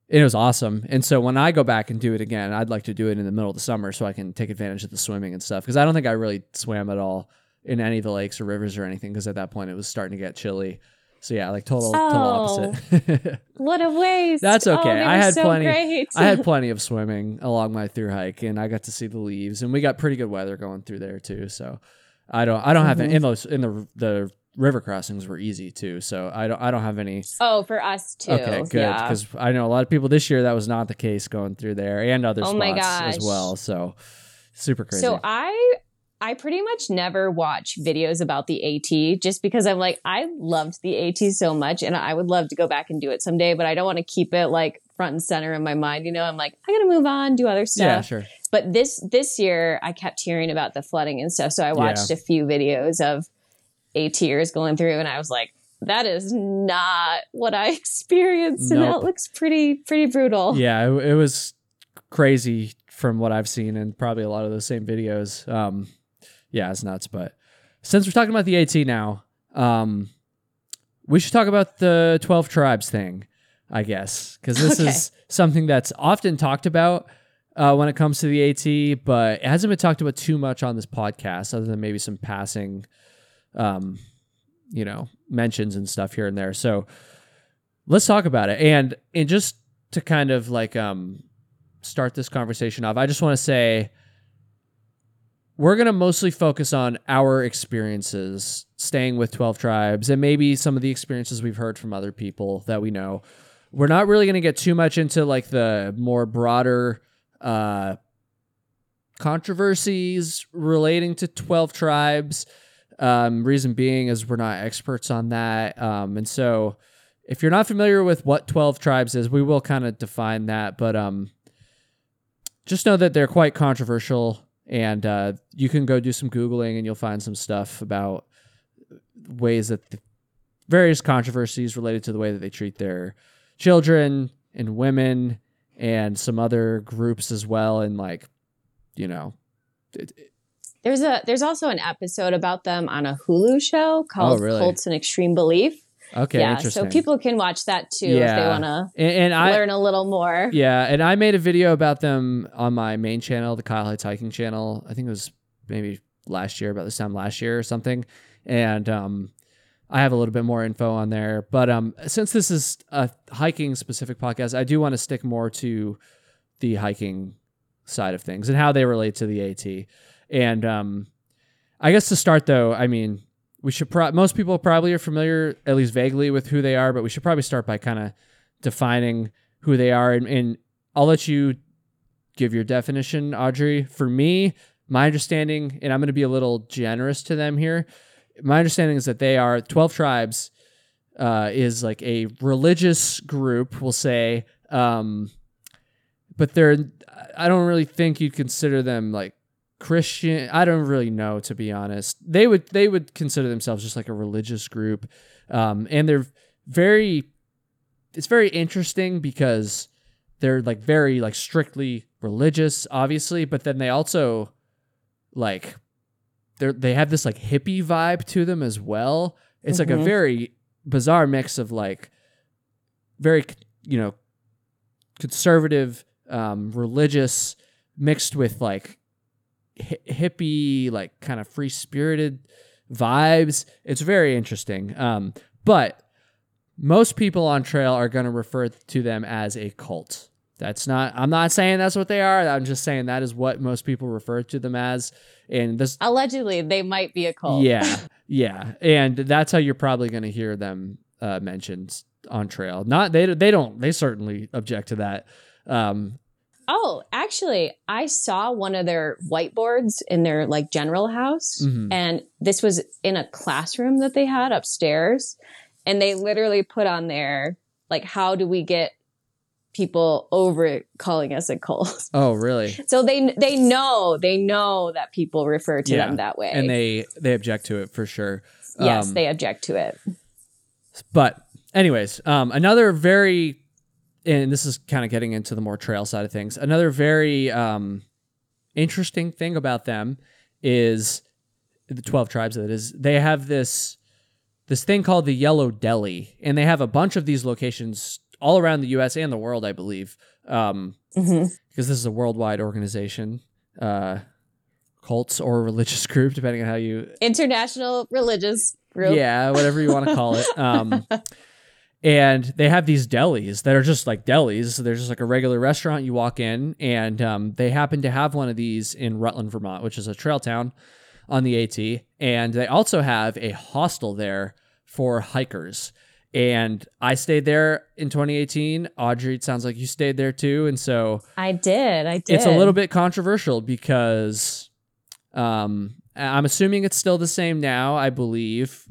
Speaker 1: it was awesome. And so when I go back and do it again, I'd like to do it in the middle of the summer so I can take advantage of the swimming and stuff. Because I don't think I really swam at all in any of the lakes or rivers or anything because at that point it was starting to get chilly. So yeah, like total total
Speaker 2: Oh.
Speaker 1: opposite.
Speaker 2: What a waste.
Speaker 1: That's
Speaker 2: Oh,
Speaker 1: okay.
Speaker 2: they
Speaker 1: I had
Speaker 2: so
Speaker 1: plenty- I had plenty of swimming along my through hike, and I got to see the leaves, and we got pretty good weather going through there too. So I don't, I don't have
Speaker 2: Mhm.
Speaker 1: in those in the the river crossings were easy too. So I don't, I don't have any.
Speaker 2: oh, for us too.
Speaker 1: Okay, good
Speaker 2: Yeah.
Speaker 1: because I know a lot of people this year that was not the case going through there, and other
Speaker 2: Oh
Speaker 1: spots as well. So super crazy.
Speaker 2: So I I pretty much never watch videos about the AT just because I'm like I loved the AT so much and I would love to go back and do it someday, but I don't want to keep it like front and center in my mind. You know, I'm like I got to move on, do other stuff.
Speaker 1: yeah, sure.
Speaker 2: But this this year I kept hearing about the flooding and stuff, so I watched a few videos of ATers going through and I was like that is not what I experienced, and that looks pretty pretty brutal.
Speaker 1: Yeah, it, it was crazy from what I've seen, and probably a lot of those same videos. Um, yeah, it's nuts. But since we're talking about the AT now, um, we should talk about the twelve tribes thing, I guess, because this
Speaker 2: Okay.
Speaker 1: is something that's often talked about. Uh, when it comes to the AT, but it hasn't been talked about too much on this podcast, other than maybe some passing, um, you know, mentions and stuff here and there. So let's talk about it. And and just to kind of like um start this conversation off, I just want to say we're going to mostly focus on our experiences staying with 12 tribes and maybe some of the experiences we've heard from other people that we know. We're not really going to get too much into like the more broader uh controversies relating to 12 tribes. Um, reason being is we're not experts on that. Um, and so if you're not familiar with what 12 tribes is, we will kind of define that, but um, just know that they're quite controversial and uh, you can go do some Googling and you'll find some stuff about ways that various controversies related to the way that they treat their children and women and some other groups as well. And like, you know, it- it-
Speaker 2: There's a there's also an episode about them on a Hulu show called
Speaker 1: Oh, really?
Speaker 2: Cults and Extreme Belief.
Speaker 1: okay,
Speaker 2: yeah,
Speaker 1: interesting.
Speaker 2: so people can watch that too if they want to
Speaker 1: and, and I,
Speaker 2: learn a little more.
Speaker 1: Yeah, and I made a video about them on my main channel, the Kyle Hates Hiking channel. I think it was maybe last year, about this time last year or something. And um, I have a little bit more info on there. But um, since this is a hiking specific podcast, I do want to stick more to the hiking side of things and how they relate to the AT. And um, I guess to start though, I mean, we should pro- most people probably are familiar at least vaguely with who they are, but we should probably start by kind of defining who they are and, and I'll let you give your definition, Audrey. For me, my understanding, and I'm going to be a little generous to them here. My understanding is that they are 12 tribes, uh, is like a religious group, we'll say. Um, but they're, I don't really think you'd consider them like Christian. I don't really know to be honest. They would they would consider themselves just like a religious group, um, and they're very. It's very interesting because they're like very like strictly religious, obviously, but then they also like they they have this like hippie vibe to them as well. It's like a
Speaker 2: Mhm.
Speaker 1: very bizarre mix of like very you know conservative, um, religious, mixed with like hi- hippie, like kind of free spirited vibes. It's very interesting. Um, but most people on trail are going to refer to them as a cult. That's not, I'm not saying that's what they are. I'm just saying that is what most people refer to them as. And this,
Speaker 2: Allegedly, they might be a cult.
Speaker 1: yeah, yeah. And that's how you're probably going to hear them uh, mentioned on trail. Not, they, they don't, they certainly object to that. Um,
Speaker 2: Oh, actually, I saw one of their whiteboards in their like general house,
Speaker 1: Mhm.
Speaker 2: and this was in a classroom that they had upstairs, and they literally put on there like, "How do we get people over calling us a cult?"
Speaker 1: oh, really?
Speaker 2: So they they know they know that people refer to
Speaker 1: Yeah,
Speaker 2: them that way,
Speaker 1: And they, they object to it for sure.
Speaker 2: yes,
Speaker 1: Um,
Speaker 2: they object to it.
Speaker 1: But anyways, um, another very, and this is kind of getting into the more trail side of things. Another very um, interesting thing about them is the twelve tribes. That is, they have this this thing called the Yellow Deli, and they have a bunch of these locations all around the U.S. and the world, I believe, um,
Speaker 2: hmm
Speaker 1: because this is a worldwide organization. Uh, cults or religious group depending on how you
Speaker 2: International religious group.
Speaker 1: yeah, whatever you want to call it. Um, and they have these delis that are just like delis. So they're just like a regular restaurant. You walk in, and um, they happen to have one of these in Rutland, Vermont, which is a trail town on the AT. And they also have a hostel there for hikers. And I stayed there in 2018. Audrey, it sounds like you stayed there too. And so
Speaker 2: I did. I did.
Speaker 1: it's a little bit controversial because um, I'm assuming it's still the same now. I believe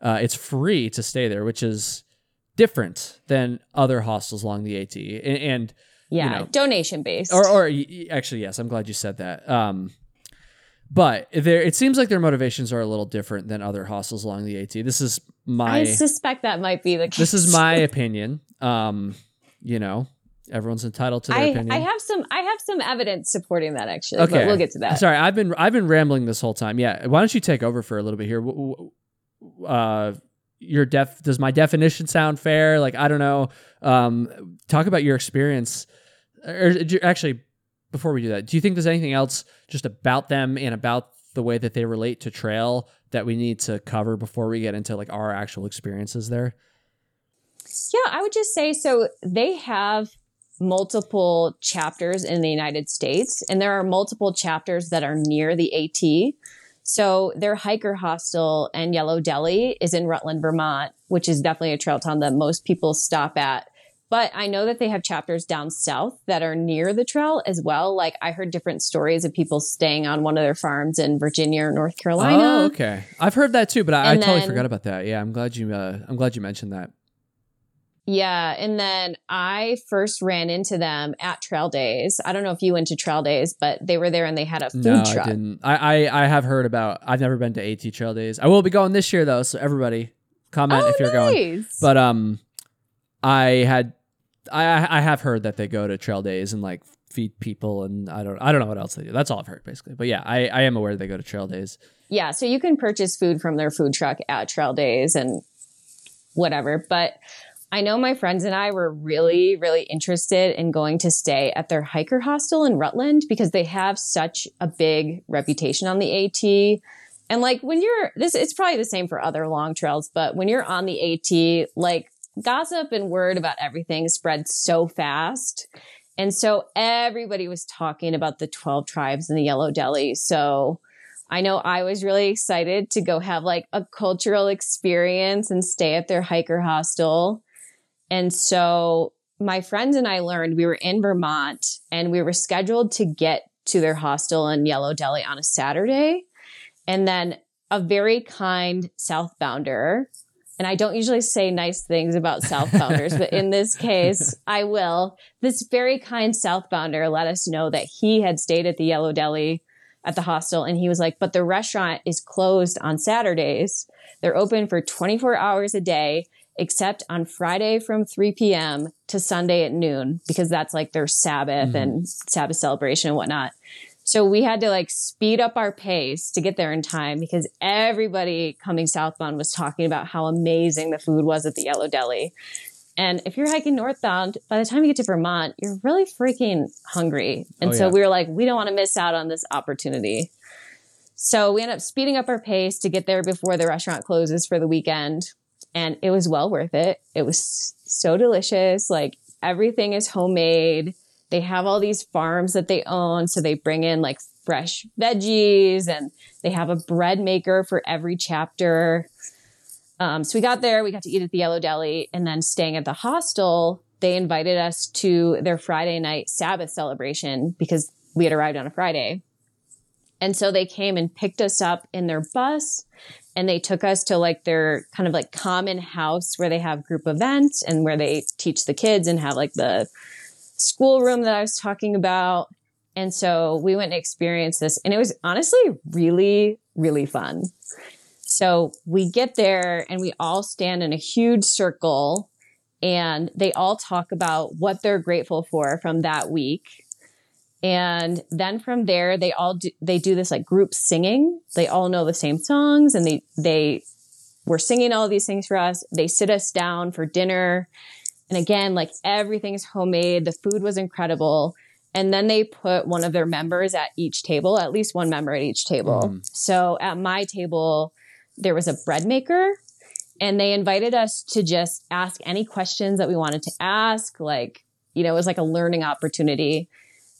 Speaker 1: uh, it's free to stay there, which is different than other hostels along the AT. And, and
Speaker 2: yeah,
Speaker 1: know.
Speaker 2: donation based.
Speaker 1: or, or actually, yes, I'm glad you said that. Um, but there, it seems like their motivations are a little different than other hostels along the AT. This is my
Speaker 2: I suspect that might be the case.
Speaker 1: this is my opinion. Um, you know, everyone's entitled to their
Speaker 2: I,
Speaker 1: opinion.
Speaker 2: I have some I have some evidence supporting that actually.
Speaker 1: Okay.
Speaker 2: But we'll get to that.
Speaker 1: Sorry, I've been I've been rambling this whole time. Yeah, why don't you take over for a little bit here? Uh, your def does my definition sound fair? Like I don't know. Um, talk about your experience. Or, actually, before we do that, do you think there's anything else just about them and about the way that they relate to trail that we need to cover before we get into like our actual experiences there?
Speaker 2: Yeah, I would just say so they have multiple chapters in the United States and there are multiple chapters that are near the AT. So their hiker hostel and Yellow Deli is in Rutland, Vermont, which is definitely a trail town that most people stop at. But I know that they have chapters down south that are near the trail as well. Like I heard different stories of people staying on one of their farms in Virginia or North Carolina.
Speaker 1: Oh, okay. I've heard that too, but I, I totally
Speaker 2: then-
Speaker 1: forgot about that. Yeah, I'm glad you. Uh, I'm glad you mentioned that.
Speaker 2: Yeah. And then I first ran into them at Trail Days. I don't know if you went to Trail Days, but they were there and they had a food
Speaker 1: no,
Speaker 2: truck.
Speaker 1: I didn't. I, I I have heard about. I've never been to AT Trail Days. I will be going this year though. So everybody, comment
Speaker 2: oh,
Speaker 1: if you're going.
Speaker 2: nice.
Speaker 1: But um, I had, I I have heard that they go to Trail Days and like feed people and I don't I don't know what else they do. That's all I've heard basically. But yeah, I I am aware they go to Trail Days.
Speaker 2: yeah. So you can purchase food from their food truck at Trail Days and whatever. But I know my friends and I were really, really interested in going to stay at their hiker hostel in Rutland because they have such a big reputation on the AT. And like when you're this, it's probably the same for other long trails, but when you're on the AT, like gossip and word about everything spread so fast. And so everybody was talking about the 12 tribes in the Yellow Deli. So I know I was really excited to go have like a cultural experience and stay at their hiker hostel. And so my friends and I learned we were in Vermont and we were scheduled to get to their hostel in Yellow Deli on a Saturday. And then a very kind southbounder, and I don't usually say nice things about southbounders, but in this case, I will. This very kind southbounder let us know that he had stayed at the Yellow Deli at the hostel. And he was like, but the restaurant is closed on Saturdays. They're open for 24 hours a day, except on Friday from 3 p.m. to Sunday at noon, because that's like their Sabbath mm-hmm. and Sabbath celebration and whatnot. So we had to like speed up our pace to get there in time because everybody coming southbound was talking about how amazing the food was at the Yellow Deli. And if you're hiking northbound, by the time you get to Vermont, you're really freaking hungry. And
Speaker 1: Oh,
Speaker 2: so
Speaker 1: yeah.
Speaker 2: we were like, we don't want to miss out on this opportunity. So we end up speeding up our pace to get there before the restaurant closes for the weekend. And it was well worth it. It was so delicious. Like everything is homemade. They have all these farms that they own. So they bring in like fresh veggies and they have a bread maker for every chapter. Um, so we got there, we got to eat at the Yellow Deli, and then staying at the hostel, they invited us to their Friday night Sabbath celebration because we had arrived on a Friday. And so they came and picked us up in their bus and they took us to like their kind of like common house where they have group events and where they teach the kids and have like the schoolroom that I was talking about. And so we went and experienced this and it was honestly really, really fun. So we get there and we all stand in a huge circle and they all talk about what they're grateful for from that week. And then from there, they all do, they do this like group singing. They all know the same songs and they, they were singing all these things for us. They sit us down for dinner. And again, like everything's homemade. The food was incredible. And then they put one of their members at each table, at least one member at each table.
Speaker 1: Mhm.
Speaker 2: So at my table, there was a bread maker and they invited us to just ask any questions that we wanted to ask. Like, you know, it was like a learning opportunity.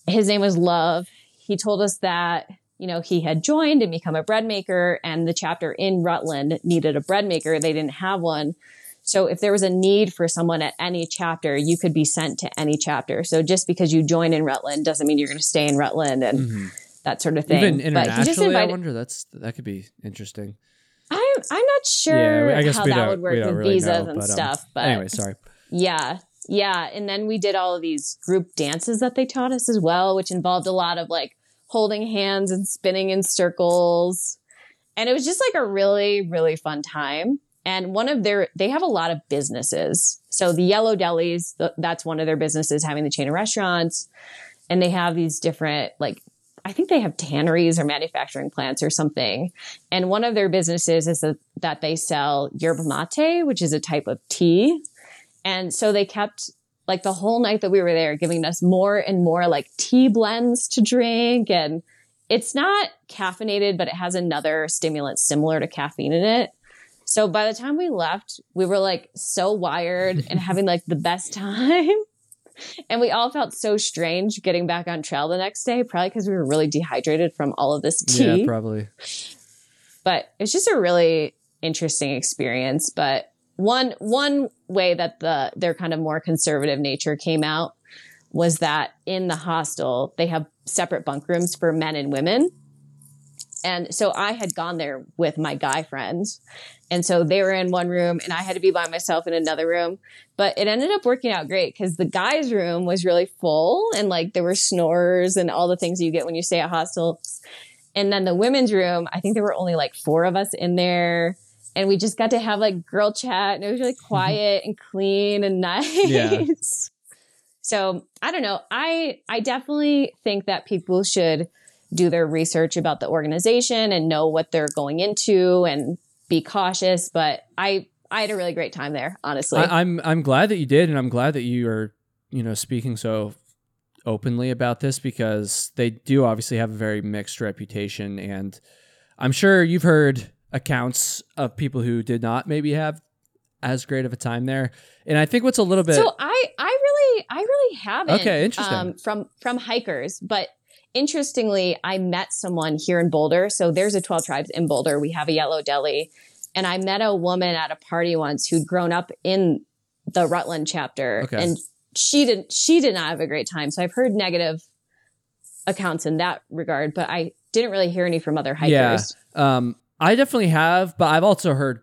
Speaker 2: His name was Love. He told us that, you know, he had joined and become a bread maker and the chapter in Rutland needed a bread maker. They didn't have one. So if there was a need for someone at any chapter, you could be sent to any chapter. So just because you join in Rutland doesn't mean you're going to stay in Rutland and
Speaker 1: Mhm.
Speaker 2: that sort of thing.
Speaker 1: Even
Speaker 2: But he just
Speaker 1: internationally, I wonder that's that could be interesting.
Speaker 2: I'm, I'm not sure
Speaker 1: yeah, I guess
Speaker 2: how that would work with
Speaker 1: really
Speaker 2: visas
Speaker 1: know,
Speaker 2: and
Speaker 1: but, um,
Speaker 2: stuff. But
Speaker 1: anyway, sorry.
Speaker 2: yeah, yeah. And then we did all of these group dances that they taught us as well, which involved a lot of like holding hands and spinning in circles. And it was just like a really, really fun time. And one of their, they have a lot of businesses. So the Yellow Delis, th- that's one of their businesses, having the chain of restaurants. And they have these different, like, I think they have tanneries or manufacturing plants or something. And one of their businesses is that, that they sell yerba mate, which is a type of tea. And so they kept like the whole night that we were there giving us more and more like tea blends to drink. And it's not caffeinated, but it has another stimulant similar to caffeine in it. So by the time we left, we were like so wired and having like the best time. And we all felt so strange getting back on trail the next day, probably because we were really dehydrated from all of this tea
Speaker 1: Yeah, probably.
Speaker 2: but it's just a really interesting experience. But one one way that the their kind of more conservative nature came out was that in the hostel they have separate bunk rooms for men and women. And so I had gone there with my guy friends. And so they were in one room and I had to be by myself in another room. But it ended up working out great because the guys' room was really full and like there were snores and all the things you get when you stay at hostels. And then the women's room, I think there were only like four of us in there. And we just got to have like girl chat and it was really quiet and clean and nice.
Speaker 1: Yeah.
Speaker 2: So I don't know. I I definitely think that people should do their research about the organization and know what they're going into and be cautious. But I I had a really great time there, honestly.
Speaker 1: I, I'm I'm glad that you did, and I'm glad that you are you know speaking so openly about this because they do obviously have a very mixed reputation, and I'm sure you've heard accounts of people who did not maybe have as great of a time there. And I think what's a little bit
Speaker 2: So I I really I really haven't. um,
Speaker 1: Okay, interesting.
Speaker 2: from from hikers, but interestingly, I met someone here in Boulder. So there's a 12 tribes in Boulder. We have a yellow deli, and I met a woman at a party once who'd grown up in the Rutland chapter,
Speaker 1: Okay.
Speaker 2: and she didn't she did not have a great time. So I've heard negative accounts in that regard, but I didn't really hear any from other hikers.
Speaker 1: Yeah. Um, I definitely have, but I've also heard,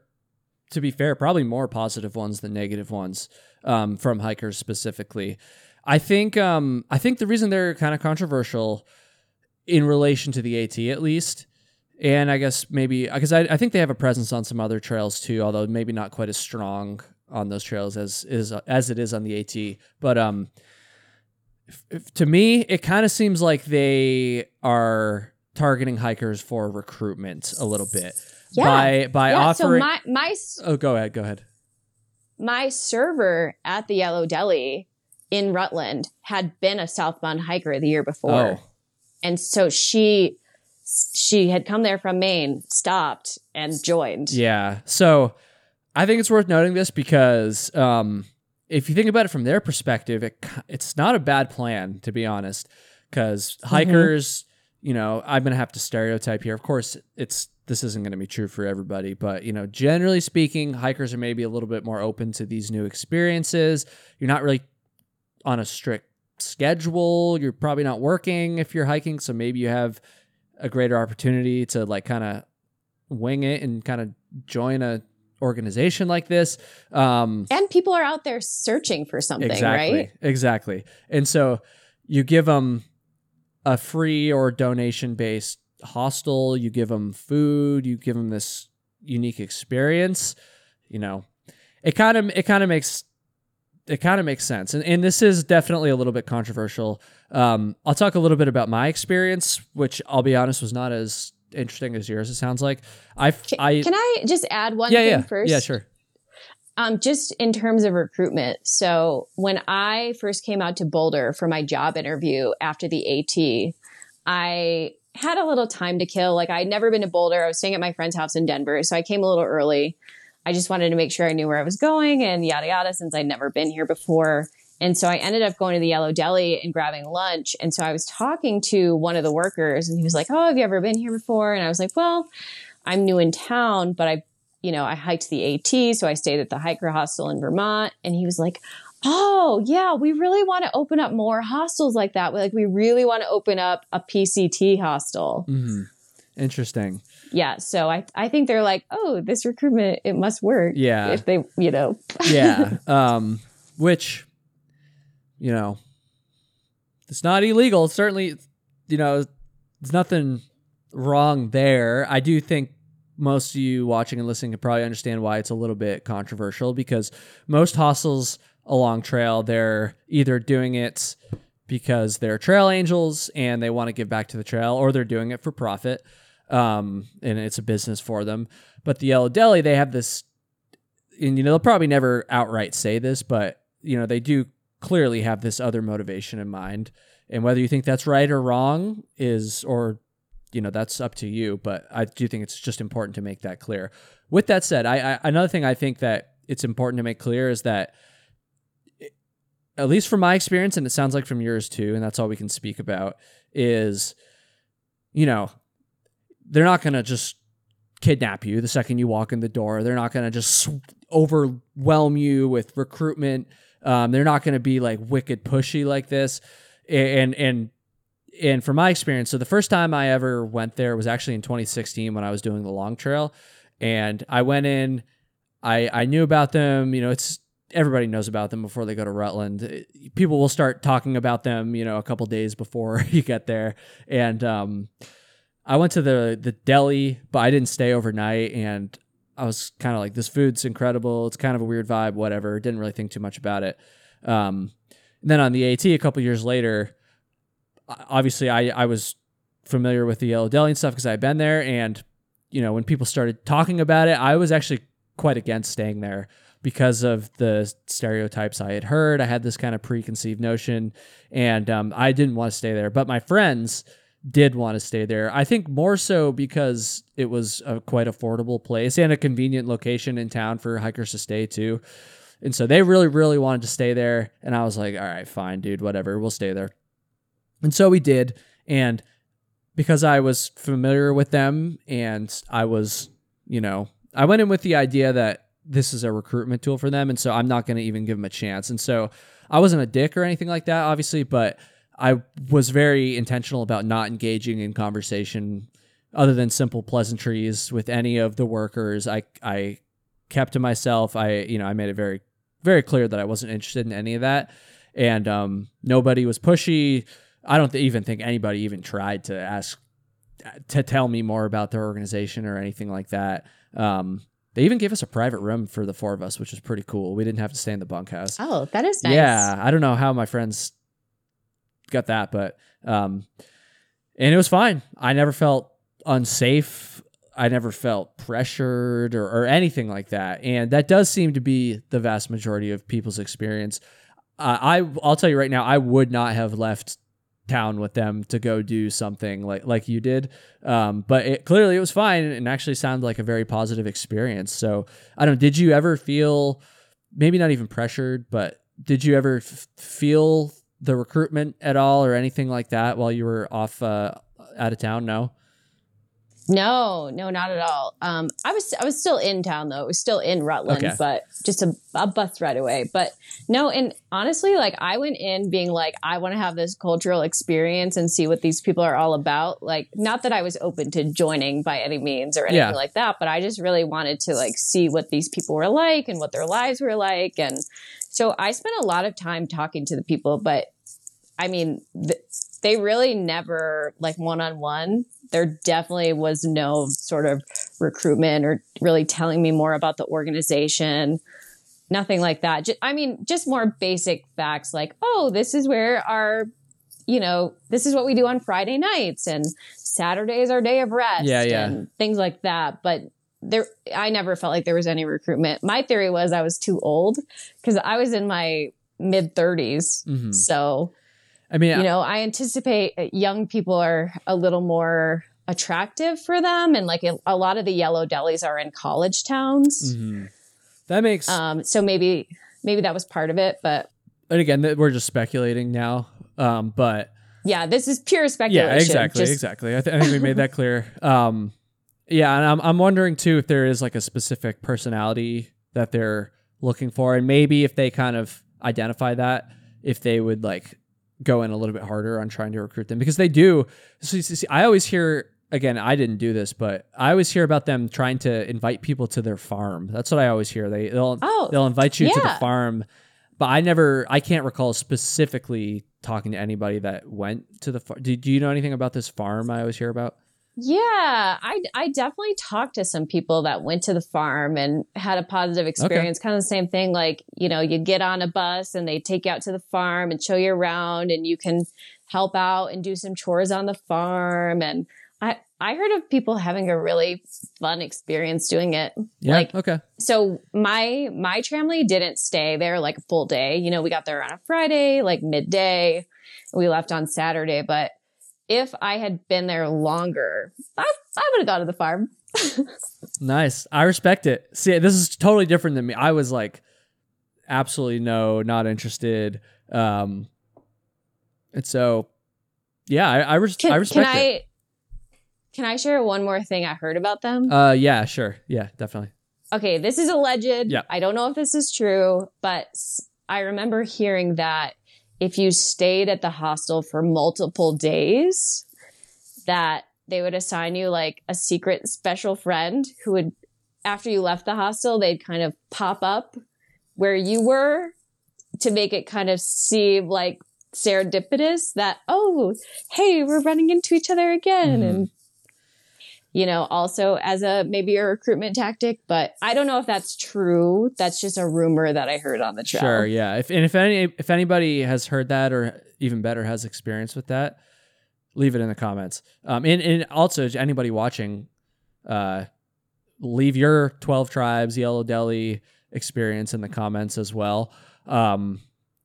Speaker 1: to be fair, probably more positive ones than negative ones um, from hikers specifically. I think um, I think the reason they're kind of controversial in relation to the AT at least. And I guess maybe because I, I think they have a presence on some other trails too, although maybe not quite as strong on those trails as is as it is on the AT. But um, if, if- to me, it kind of seems like they are targeting hikers for recruitment a little bit
Speaker 2: Yeah.
Speaker 1: by by
Speaker 2: yeah.
Speaker 1: offering.
Speaker 2: So my my
Speaker 1: oh, go ahead, go ahead.
Speaker 2: my server at the Yellow Deli in Rutland had been a southbound hiker the year before.
Speaker 1: Oh,
Speaker 2: and so she she had come there from Maine, stopped and joined.
Speaker 1: Yeah. So I think it's worth noting this because um, if you think about it from their perspective, it, it's not a bad plan, to be honest. Because hikers, you know, I'm going to have to stereotype here. Of course, it's this isn't going to be true for everybody, but you know, generally speaking, hikers are maybe a little bit more open to these new experiences. You're not really on a strict schedule. You're probably not working if you're hiking, so maybe you have a greater opportunity to like kind of wing it and kind of join a organization like this. Um,
Speaker 2: And people are out there searching for something,
Speaker 1: exactly,
Speaker 2: right?
Speaker 1: exactly. And so you give them a free or donation based hostel. You give them food. You give them this unique experience. You know, it kind of it kind of makes it kind of makes sense. And, and this is definitely a little bit controversial. Um, I'll talk a little bit about my experience, which I'll be honest was not as interesting as yours. It sounds like I
Speaker 2: Can,
Speaker 1: I
Speaker 2: can I just add one
Speaker 1: yeah
Speaker 2: thing
Speaker 1: yeah
Speaker 2: first?
Speaker 1: yeah sure
Speaker 2: Um, just in terms of recruitment. So when I first came out to Boulder for my job interview after the AT, I had a little time to kill. Like I'd never been to Boulder. I was staying at my friend's house in Denver, so I came a little early. I just wanted to make sure I knew where I was going and yada yada since I'd never been here before. And so I ended up going to the Yellow Deli and grabbing lunch. And so I was talking to one of the workers and he was like, Oh, have you ever been here before? And I was like, Well, I'm new in town, but I, you know, I hiked the AT. So I stayed at the hiker hostel in Vermont. And he was like, Oh, yeah, we really want to open up more hostels like that. Like, we really want to open up a PCT hostel.
Speaker 1: hmm interesting
Speaker 2: Yeah. So I, I think they're like, Oh, this recruitment, it must work.
Speaker 1: yeah
Speaker 2: If they, you know,
Speaker 1: yeah um which you know it's not illegal certainly you know there's nothing wrong there i do think most of you watching and listening can probably understand why it's a little bit controversial because most hostels along trail they're either doing it because they're trail angels and they want to give back to the trail or they're doing it for profit um, and it's a business for them. But the yellow deli they have this and you know they'll probably never outright say this, but you know they do clearly have this other motivation in mind, and whether you think that's right or wrong is, or you know that's up to you. But I do think it's just important to make that clear. With that said, I, I another thing I think that it's important to make clear is that at least from my experience, and it sounds like from yours too, and that's all we can speak about, is, you know, they're not going to just kidnap you the second you walk in the door. They're not going to just overwhelm you with recruitment. Um, they're not going to be like wicked pushy like this. And, and, and from my experience, so the first time I ever went there was actually in 2016 when I was doing the long trail. And I went in, I, I knew about them. You know, it's everybody knows about them before they go to Rutland. People will start talking about them, you know, a couple days before you get there. And um, I went to the the deli, but I didn't stay overnight. And I was kind of like, this food's incredible. It's kind of a weird vibe, whatever. Didn't really think too much about it. Um, and then on the AT, a couple years later, obviously I I was familiar with the Yellow Deli and stuff because I had been there. And you know, when people started talking about it, I was actually quite against staying there because of the stereotypes I had heard. I had this kind of preconceived notion, and um, I didn't want to stay there. But my friends did want to stay there. I think more so because it was a quite affordable place and a convenient location in town for hikers to stay too. And so they really, really wanted to stay there. And I was like, all right, fine, dude, whatever, we'll stay there. And so we did. And because I was familiar with them and I was, you know, I went in with the idea that this is a recruitment tool for them. And so I'm not going to even give them a chance. And so I wasn't a dick or anything like that, obviously, but I was very intentional about not engaging in conversation other than simple pleasantries with any of the workers. I, I kept to myself. I, you know, I made it very, very clear that I wasn't interested in any of that. And um, nobody was pushy. I don't th- even think anybody even tried to ask to tell me more about their organization or anything like that. Um, they even gave us a private room for the four of us, which was pretty cool. We didn't have to stay in the bunkhouse.
Speaker 2: Oh, that is nice.
Speaker 1: Yeah, I don't know how my friends got that, but um, and it was fine. I never felt unsafe. I never felt pressured or, or anything like that, and that does seem to be the vast majority of people's experience. Uh, I I'll tell you right now, I would not have left town with them to go do something like like you did. Um, but it, clearly it was fine and actually sounded like a very positive experience. So I don't. Did you ever feel maybe not even pressured, but did you ever f- feel the recruitment at all or anything like that while you were off uh, out of town? No.
Speaker 2: No, no, not at all. Um, I was I was still in town though. It was still in Rutland,
Speaker 1: Okay.
Speaker 2: but just a, a bus ride away. But no, and honestly, like I went in being like, I want to have this cultural experience and see what these people are all about. Like, not that I was open to joining by any means or anything
Speaker 1: Yeah.
Speaker 2: like that, but I just really wanted to like see what these people were like and what their lives were like. And so I spent a lot of time talking to the people, but I mean, th- they really never like one on one. There definitely was no sort of recruitment or really telling me more about the organization. Nothing like that. Ju- I mean, just more basic facts like, oh, this is where our, you know, this is what we do on Friday nights and Saturday is our day of rest
Speaker 1: Yeah, yeah.
Speaker 2: and things like that. But there, I never felt like there was any recruitment. My theory was I was too old because I was in my mid 30s.
Speaker 1: Mhm.
Speaker 2: So,
Speaker 1: I mean,
Speaker 2: you know, I anticipate young people are a little more attractive for them. And like a, a lot of the yellow delis are in college towns.
Speaker 1: mhm. that makes.
Speaker 2: Um, so maybe, maybe that was part of it. But
Speaker 1: and again, we're just speculating now. Um, but
Speaker 2: yeah, this is pure speculation.
Speaker 1: Yeah, exactly,
Speaker 2: Just-
Speaker 1: exactly. I, th- I think we made that clear. Um, yeah, and I'm I'm wondering too if there is like a specific personality that they're looking for, and maybe if they kind of identify that, if they would like go in a little bit harder on trying to recruit them because they do. So, see, I always hear again. I didn't do this, but I always hear about them trying to invite people to their farm. That's what I always hear. They they'll
Speaker 2: Oh,
Speaker 1: they'll invite you to the farm but i never i can't recall specifically talking to anybody that went to the farm do, do you know anything about this farm i always hear about
Speaker 2: Yeah, I I definitely talked to some people that went to the farm and had a positive experience. Kind of the same thing, like you know, you get on a bus and they take you out to the farm and show you around, and you can help out and do some chores on the farm. And I I heard of people having a really fun experience doing it.
Speaker 1: yeah
Speaker 2: Like-
Speaker 1: okay
Speaker 2: So my my family didn't stay there like a full day. You know, we got there on a Friday, like midday. We left on Saturday, but if I had been there longer, I, I would have gone to the farm.
Speaker 1: nice i respect it see this is totally different than me i was like absolutely no not interested um and so yeah i i, res-
Speaker 2: Can,
Speaker 1: I respect
Speaker 2: can
Speaker 1: it
Speaker 2: I can I share one more thing I heard about them?
Speaker 1: uh yeah sure yeah definitely
Speaker 2: okay, this is alleged.
Speaker 1: Yeah.
Speaker 2: I don't know if this is true, but I remember hearing that if you stayed at the hostel for multiple days, that they would assign you like a secret special friend who would, after you left the hostel, they'd kind of pop up where you were to make it kind of seem like serendipitous that, oh, hey, we're running into each other again.
Speaker 1: Mhm.
Speaker 2: And you know, also as a maybe a recruitment tactic, but I don't know if that's true. That's just a rumor that I heard on the trail.
Speaker 1: Sure, yeah. If and if any if anybody has heard that or even better has experience with that, leave it in the comments. Um, and, and also anybody watching, uh, leave your twelve tribes Yellow Deli experience in the comments as well. Um,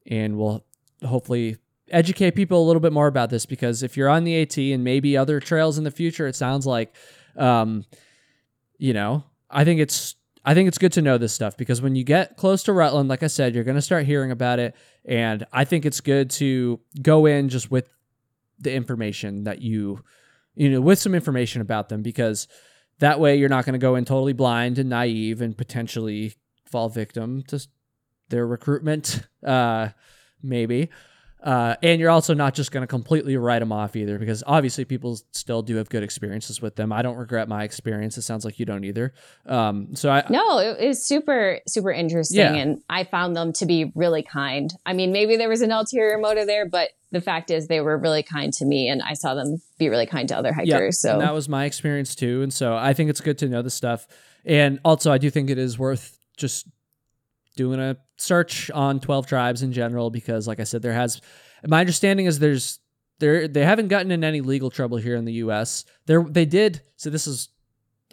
Speaker 1: and we'll hopefully educate people a little bit more about this because if you're on the AT and maybe other trails in the future, it sounds like, um, you know, I think it's I think it's good to know this stuff because when you get close to Rutland, like I said, you're going to start hearing about it, and I think it's good to go in just with the information that you, you know, with some information about them because that way you're not going to go in totally blind and naive and potentially fall victim to their recruitment, uh, maybe. Uh, and you're also not just going to completely write them off either, because obviously people still do have good experiences with them. I don't regret my experience. It sounds like you don't either. Um, so I
Speaker 2: no, it was super super interesting,
Speaker 1: Yeah.
Speaker 2: and I found them to be really kind. I mean, maybe there was an ulterior motive there, but the fact is they were really kind to me, and I saw them be really kind to other
Speaker 1: Yeah,
Speaker 2: hikers. so
Speaker 1: that was my experience too. And so I think it's good to know this stuff. And also, I do think it is worth just doing a search on 12 tribes in general because, like I said, there has my understanding is there's there they haven't gotten in any legal trouble here in the U.S. There they did. So this is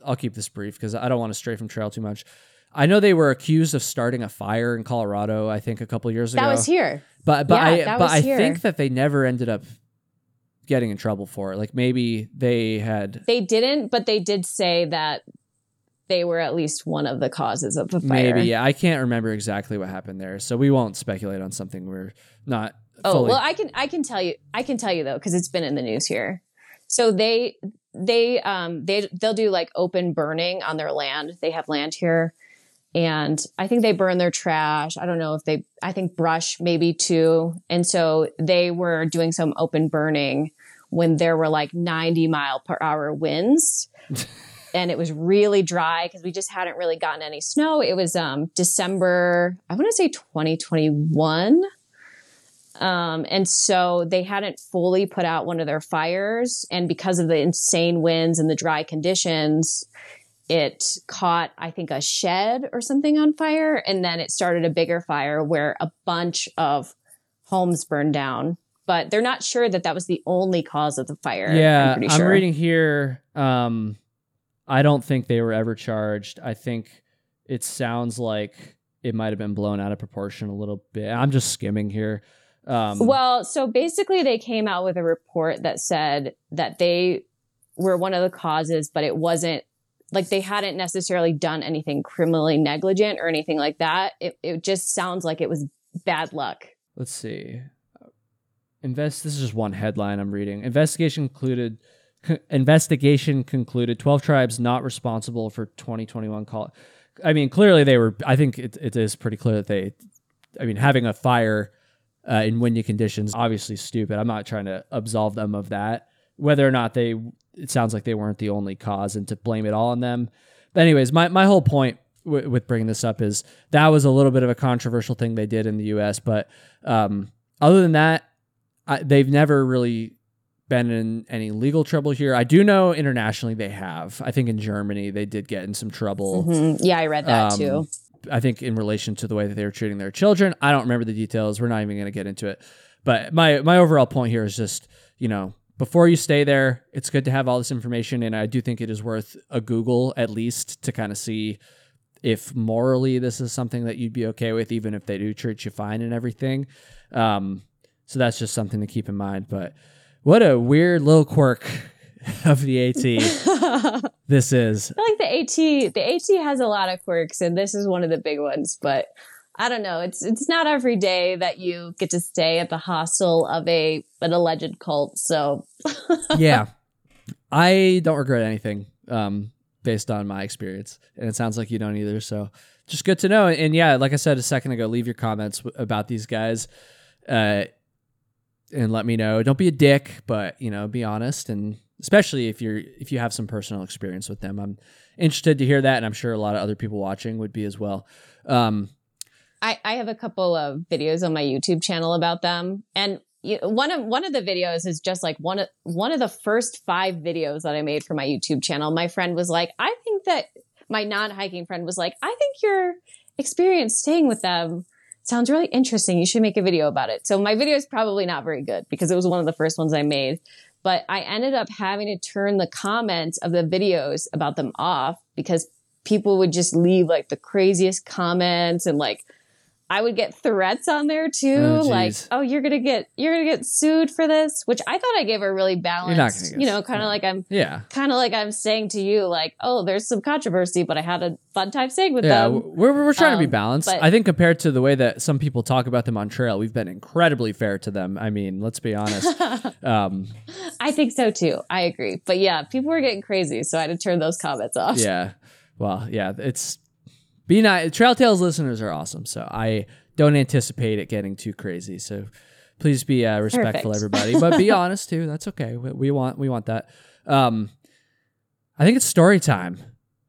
Speaker 1: I'll keep this brief because I don't want to stray from trail too much. I know they were accused of starting a fire in Colorado. I think a couple years ago.
Speaker 2: that was here.
Speaker 1: But but
Speaker 2: Yeah,
Speaker 1: I but I
Speaker 2: here.
Speaker 1: think that they never ended up getting in trouble for it. Like maybe they had
Speaker 2: They didn't, but they did say that they were at least one of the causes of the fire.
Speaker 1: maybe yeah. I can't remember exactly what happened there, so we won't speculate on something we're not.
Speaker 2: Oh
Speaker 1: fully-
Speaker 2: well, I can I can tell you I can tell you though because it's been in the news here. So they they um they they'll do like open burning on their land. They have land here, and I think they burn their trash. I don't know if they I think brush maybe too. And so they were doing some open burning when there were like 90 mile per hour winds. and it was really dry because we just hadn't really gotten any snow. It was um December, I want to say 2021. Um, and so they hadn't fully put out one of their fires. And because of the insane winds and the dry conditions, it caught, I think, a shed or something on fire. And then it started a bigger fire where a bunch of homes burned down. But they're not sure that that was the only cause of the fire.
Speaker 1: yeah,
Speaker 2: I'm pretty sure.
Speaker 1: reading here. Um, I don't think they were ever charged. I think it sounds like it might have been blown out of proportion a little bit. I'm just skimming here. Um,
Speaker 2: Well, so basically, they came out with a report that said that they were one of the causes, but it wasn't like they hadn't necessarily done anything criminally negligent or anything like that. It, it just sounds like it was bad luck.
Speaker 1: let's see. Invest. This is just one headline I'm reading. Investigation concluded. Investigation concluded. Twelve tribes not responsible for 2021 call. I mean, clearly they were. I think it, it is pretty clear that they. I mean, having a fire uh, in windy conditions obviously stupid. I'm not trying to absolve them of that. Whether or not they, it sounds like they weren't the only cause, and to blame it all on them. But anyways, my my whole point w- with bringing this up is that was a little bit of a controversial thing they did in the U.S. But um, other than that, I, they've never really been in any legal trouble here. I do know internationally they have. I think in Germany they did get in some trouble.
Speaker 2: Mhm. Yeah, I read that
Speaker 1: Um,
Speaker 2: too.
Speaker 1: I think in relation to the way that they were treating their children. I don't remember the details. We're not even going to get into it. But my my overall point here is just you know before you stay there, it's good to have all this information, and I do think it is worth a Google at least to kind of see if morally this is something that you'd be okay with, even if they do treat you fine and everything. Um, so that's just something to keep in mind. But what a weird little quirk of the AT this is.
Speaker 2: I feel like the AT. The AT has a lot of quirks, and this is one of the big ones. But I don't know. It's it's not every day that you get to stay at the hostel of a an alleged cult. So
Speaker 1: yeah. I don't regret anything um, based on my experience. And it sounds like you don't either. So just good to know. And yeah, like I said a second ago, leave your comments w- about these guys uh, and let me know. Don't be a dick, but, you know, be honest. And especially if you're, if you have some personal experience with them, I'm interested to hear that. And I'm sure a lot of other people watching would be as well. Um,
Speaker 2: I, I have a couple of videos on my YouTube channel about them, and one of one of the videos is just like one of one of the first five videos that I made for my YouTube channel. My friend was like, "I think that my non hiking friend was like, I think your experience staying with them sounds really interesting. You should make a video about it." So my video is probably not very good because it was one of the first ones I made. But I ended up having to turn the comments of the videos about them off because people would just leave like the craziest comments and like I would get threats on there too,
Speaker 1: Oh,
Speaker 2: like, "Oh, you're gonna get you're gonna get sued for this," which I thought I gave a really balanced, you know, kind of
Speaker 1: no.
Speaker 2: like I'm
Speaker 1: yeah.
Speaker 2: kind of like I'm saying to you, like, "Oh, there's some controversy, but I had a fun time staying with
Speaker 1: Yeah,
Speaker 2: them."
Speaker 1: w- we're, we're trying to be
Speaker 2: Um,
Speaker 1: balanced.
Speaker 2: but-
Speaker 1: I think compared to the way that some people talk about them on trail, we've been incredibly fair to them. I mean, let's be honest. um,
Speaker 2: I think so too. I agree, but yeah, people were getting crazy, so I had to turn those comments off.
Speaker 1: yeah. Well, yeah, it's be nice. Trail Tales listeners are awesome, so I don't anticipate it getting too crazy. So Please be uh, respectful,
Speaker 2: Perfect.
Speaker 1: everybody, but be honest too. That's okay. We, we want we want that. Um, I think it's story time.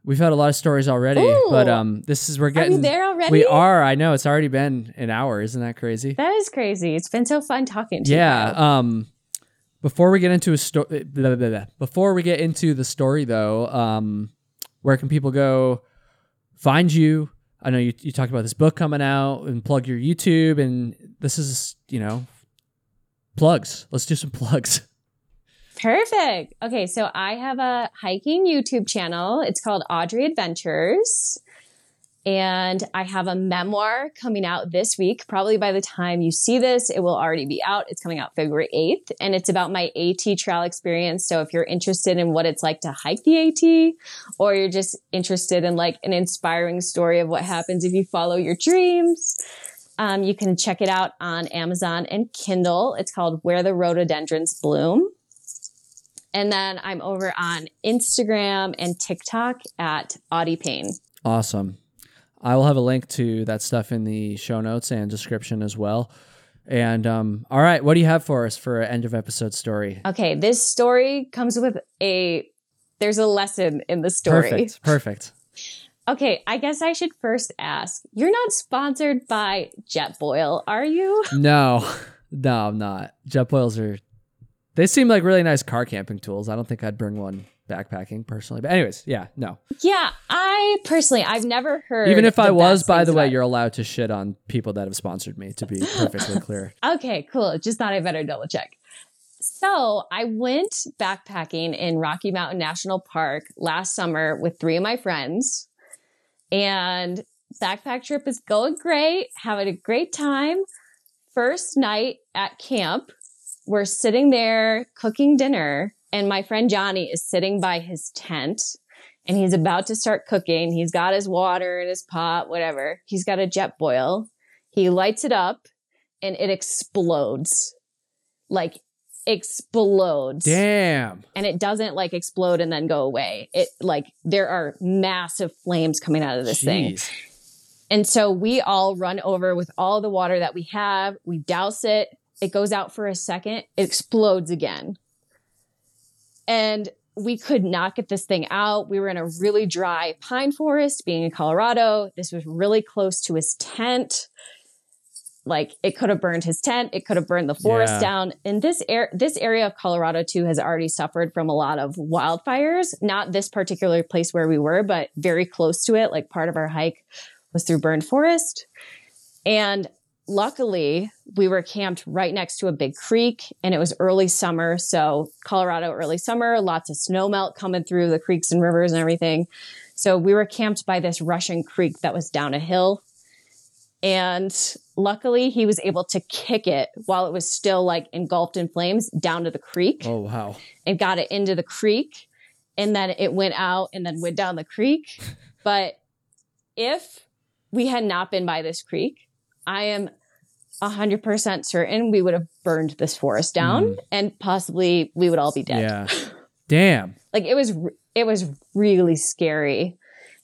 Speaker 1: We've had a lot of stories already, but um, this is we're getting Are
Speaker 2: you there already?
Speaker 1: we are. I know it's already been an hour. Isn't that crazy?
Speaker 2: That is crazy. It's been so fun talking to
Speaker 1: yeah.
Speaker 2: you.
Speaker 1: Um, before we get into a story, before we get into the story, though, um, where can people go find you? I know you, you talked about this book coming out and plug your YouTube, and this is you know plugs. Let's do some plugs.
Speaker 2: Perfect. Okay, so I have a hiking YouTube channel. It's called Audrey Adventures. And I have a memoir coming out this week. Probably by the time you see this, it will already be out. It's coming out February 8th. And it's about my AT trail experience. So if you're interested in what it's like to hike the AT, or you're just interested in like an inspiring story of what happens if you follow your dreams, um, you can check it out on Amazon and Kindle. It's called Where the Rhododendrons Bloom. And then I'm over on Instagram and TikTok at Audie Payne.
Speaker 1: Awesome. I will have a link to that stuff in the show notes and description as well. And um, all right, what do you have for us for an end of episode story?
Speaker 2: Okay, this story comes with a there's a lesson in the story.
Speaker 1: Perfect. Perfect.
Speaker 2: Okay, I guess I should first ask. You're not sponsored by Jetboil, are you?
Speaker 1: No, no, I'm not. Jetboils are. They seem like really nice car camping tools. I don't think I'd bring one backpacking personally. But anyways, yeah, no.
Speaker 2: Yeah, I personally I've never heard
Speaker 1: Even if I was, by the way,
Speaker 2: about-
Speaker 1: you're allowed to shit on people that have sponsored me. To be perfectly clear.
Speaker 2: Okay, cool. Just thought I better double check. So I went backpacking in Rocky Mountain National Park last summer with three of my friends. And backpack trip is going great, having a great time. First night at camp, we're sitting there cooking dinner, and my friend Johnny is sitting by his tent and he's about to start cooking. He's got his water in his pot, whatever. He's got a Jetboil. He lights it up and it explodes. Like explodes.
Speaker 1: Damn.
Speaker 2: And it doesn't like explode and then go away. It like there are massive flames coming out of this thing. And so we all run over with all the water that we have. We douse it. It goes out for a second. It explodes again. And we could not get this thing out. We were in a really dry pine forest being in Colorado. This was really close to his tent. Like it could have burned his tent. It could have burned the forest
Speaker 1: Yeah.
Speaker 2: down. And this air, this area of Colorado too has already suffered from a lot of wildfires. Not this particular place where we were, but very close to it. Like part of our hike was through burned forest. And luckily, we were camped right next to a big creek and it was early summer. So, Colorado early summer, lots of snow melt coming through the creeks and rivers and everything. So, we were camped by this Russian creek that was down a hill. And luckily, he was able to kick it while it was still like engulfed in flames down to the creek
Speaker 1: Oh wow.
Speaker 2: and got it into the creek and then it went out and then went down the creek but if we had not been by this creek i am 100% certain we would have burned this forest down and possibly we would all be dead
Speaker 1: Yeah. Damn.
Speaker 2: like it was it was really scary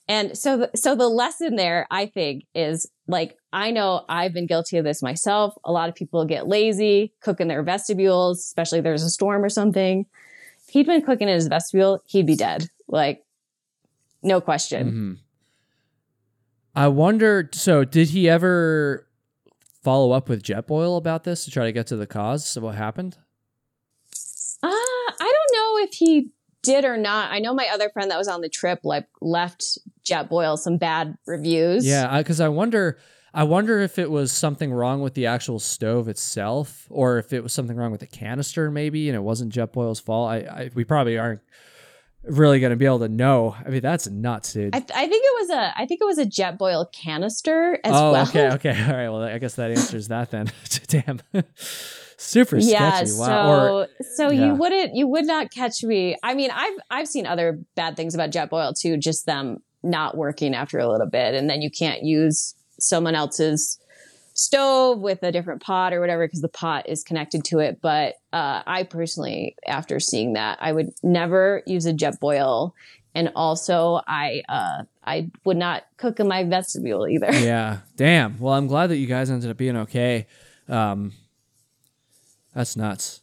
Speaker 2: and so the, so the lesson there i think is like i know i've been guilty of this myself a lot of people get lazy cook in their vestibules especially if there's a storm or something if he'd been cooking in his vestibule he'd be dead like no question
Speaker 1: Mhm. I wonder. So, did he ever follow up with Jetboil about this to try to get to the cause of what happened?
Speaker 2: Uh, I don't know if he did or not. I know my other friend that was on the trip like left Jetboil some bad reviews.
Speaker 1: Yeah, because I wonder. I wonder if it was something wrong with the actual stove itself, or if it was something wrong with the canister, maybe, and it wasn't Jetboil's fault. I, I we probably aren't really going to be able to know. I mean, that's nuts, dude.
Speaker 2: I, th- I think it was a I think it was a Jetboil canister as
Speaker 1: oh,
Speaker 2: well.
Speaker 1: okay, okay, all right. Well, I guess that answers that then. Damn, super
Speaker 2: Yeah,
Speaker 1: sketchy.
Speaker 2: so
Speaker 1: Wow. Or
Speaker 2: so
Speaker 1: yeah.
Speaker 2: you wouldn't you would not catch me. I mean, I've I've seen other bad things about Jetboil too, just them not working after a little bit, and then you can't use someone else's stove with a different pot or whatever because the pot is connected to it. But uh, I personally, after seeing that, I would never use a Jetboil, and also I uh, I would not cook in my vestibule either.
Speaker 1: yeah, damn. Well, I'm glad that you guys ended up being okay. Um, That's nuts.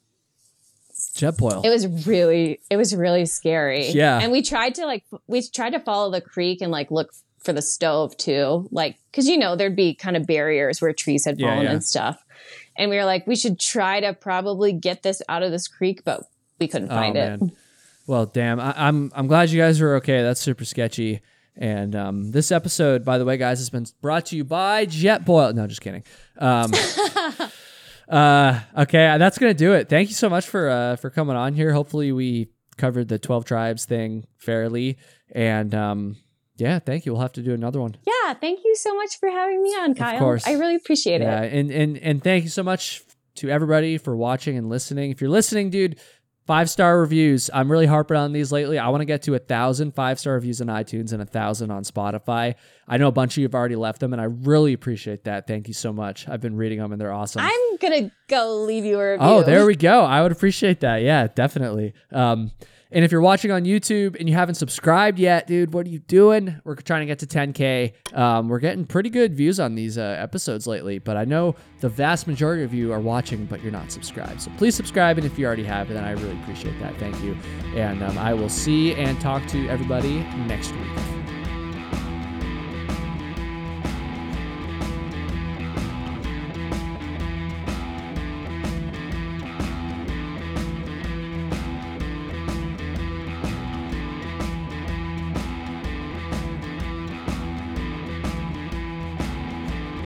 Speaker 1: Jetboil.
Speaker 2: It was really, it was really scary.
Speaker 1: Yeah.
Speaker 2: And we tried to like, we tried to follow the creek and like look for the stove too. Like, cause you know, there'd be kind of barriers where trees had fallen
Speaker 1: yeah.
Speaker 2: and stuff. And we were like, we should try to probably get this out of this creek, but we couldn't find it.
Speaker 1: Well, damn. I, I'm I'm glad you guys are okay. That's super sketchy. And um, this episode, by the way, guys, has been brought to you by Jetboil. No, just kidding. Um, uh, okay, that's gonna do it. Thank you so much for uh, for coming on here. Hopefully, we covered the twelve tribes thing fairly. And um, yeah, thank you. We'll have to do another one.
Speaker 2: Yeah. Thank you so much for having me on, Kyle.
Speaker 1: course.
Speaker 2: I really appreciate
Speaker 1: Yeah,
Speaker 2: it.
Speaker 1: and and and thank you so much to everybody for watching and listening. If you're listening, dude, five star reviews. I'm really harping on these lately. I want to get to a thousand five star reviews on iTunes and a thousand on Spotify. I know a bunch of you have already left them, and I really appreciate that. Thank you so much. I've been reading them, and they're awesome.
Speaker 2: I'm going to go leave you a review.
Speaker 1: Oh, there we go. I would appreciate that. Yeah, definitely. Um, and if you're watching on YouTube and you haven't subscribed yet, dude, what are you doing? We're trying to get to 10K. Um, we're getting pretty good views on these uh, episodes lately, but I know the vast majority of you are watching, but you're not subscribed. So please subscribe. And if you already have, then I really appreciate that. Thank you. And um, I will see and talk to everybody next week.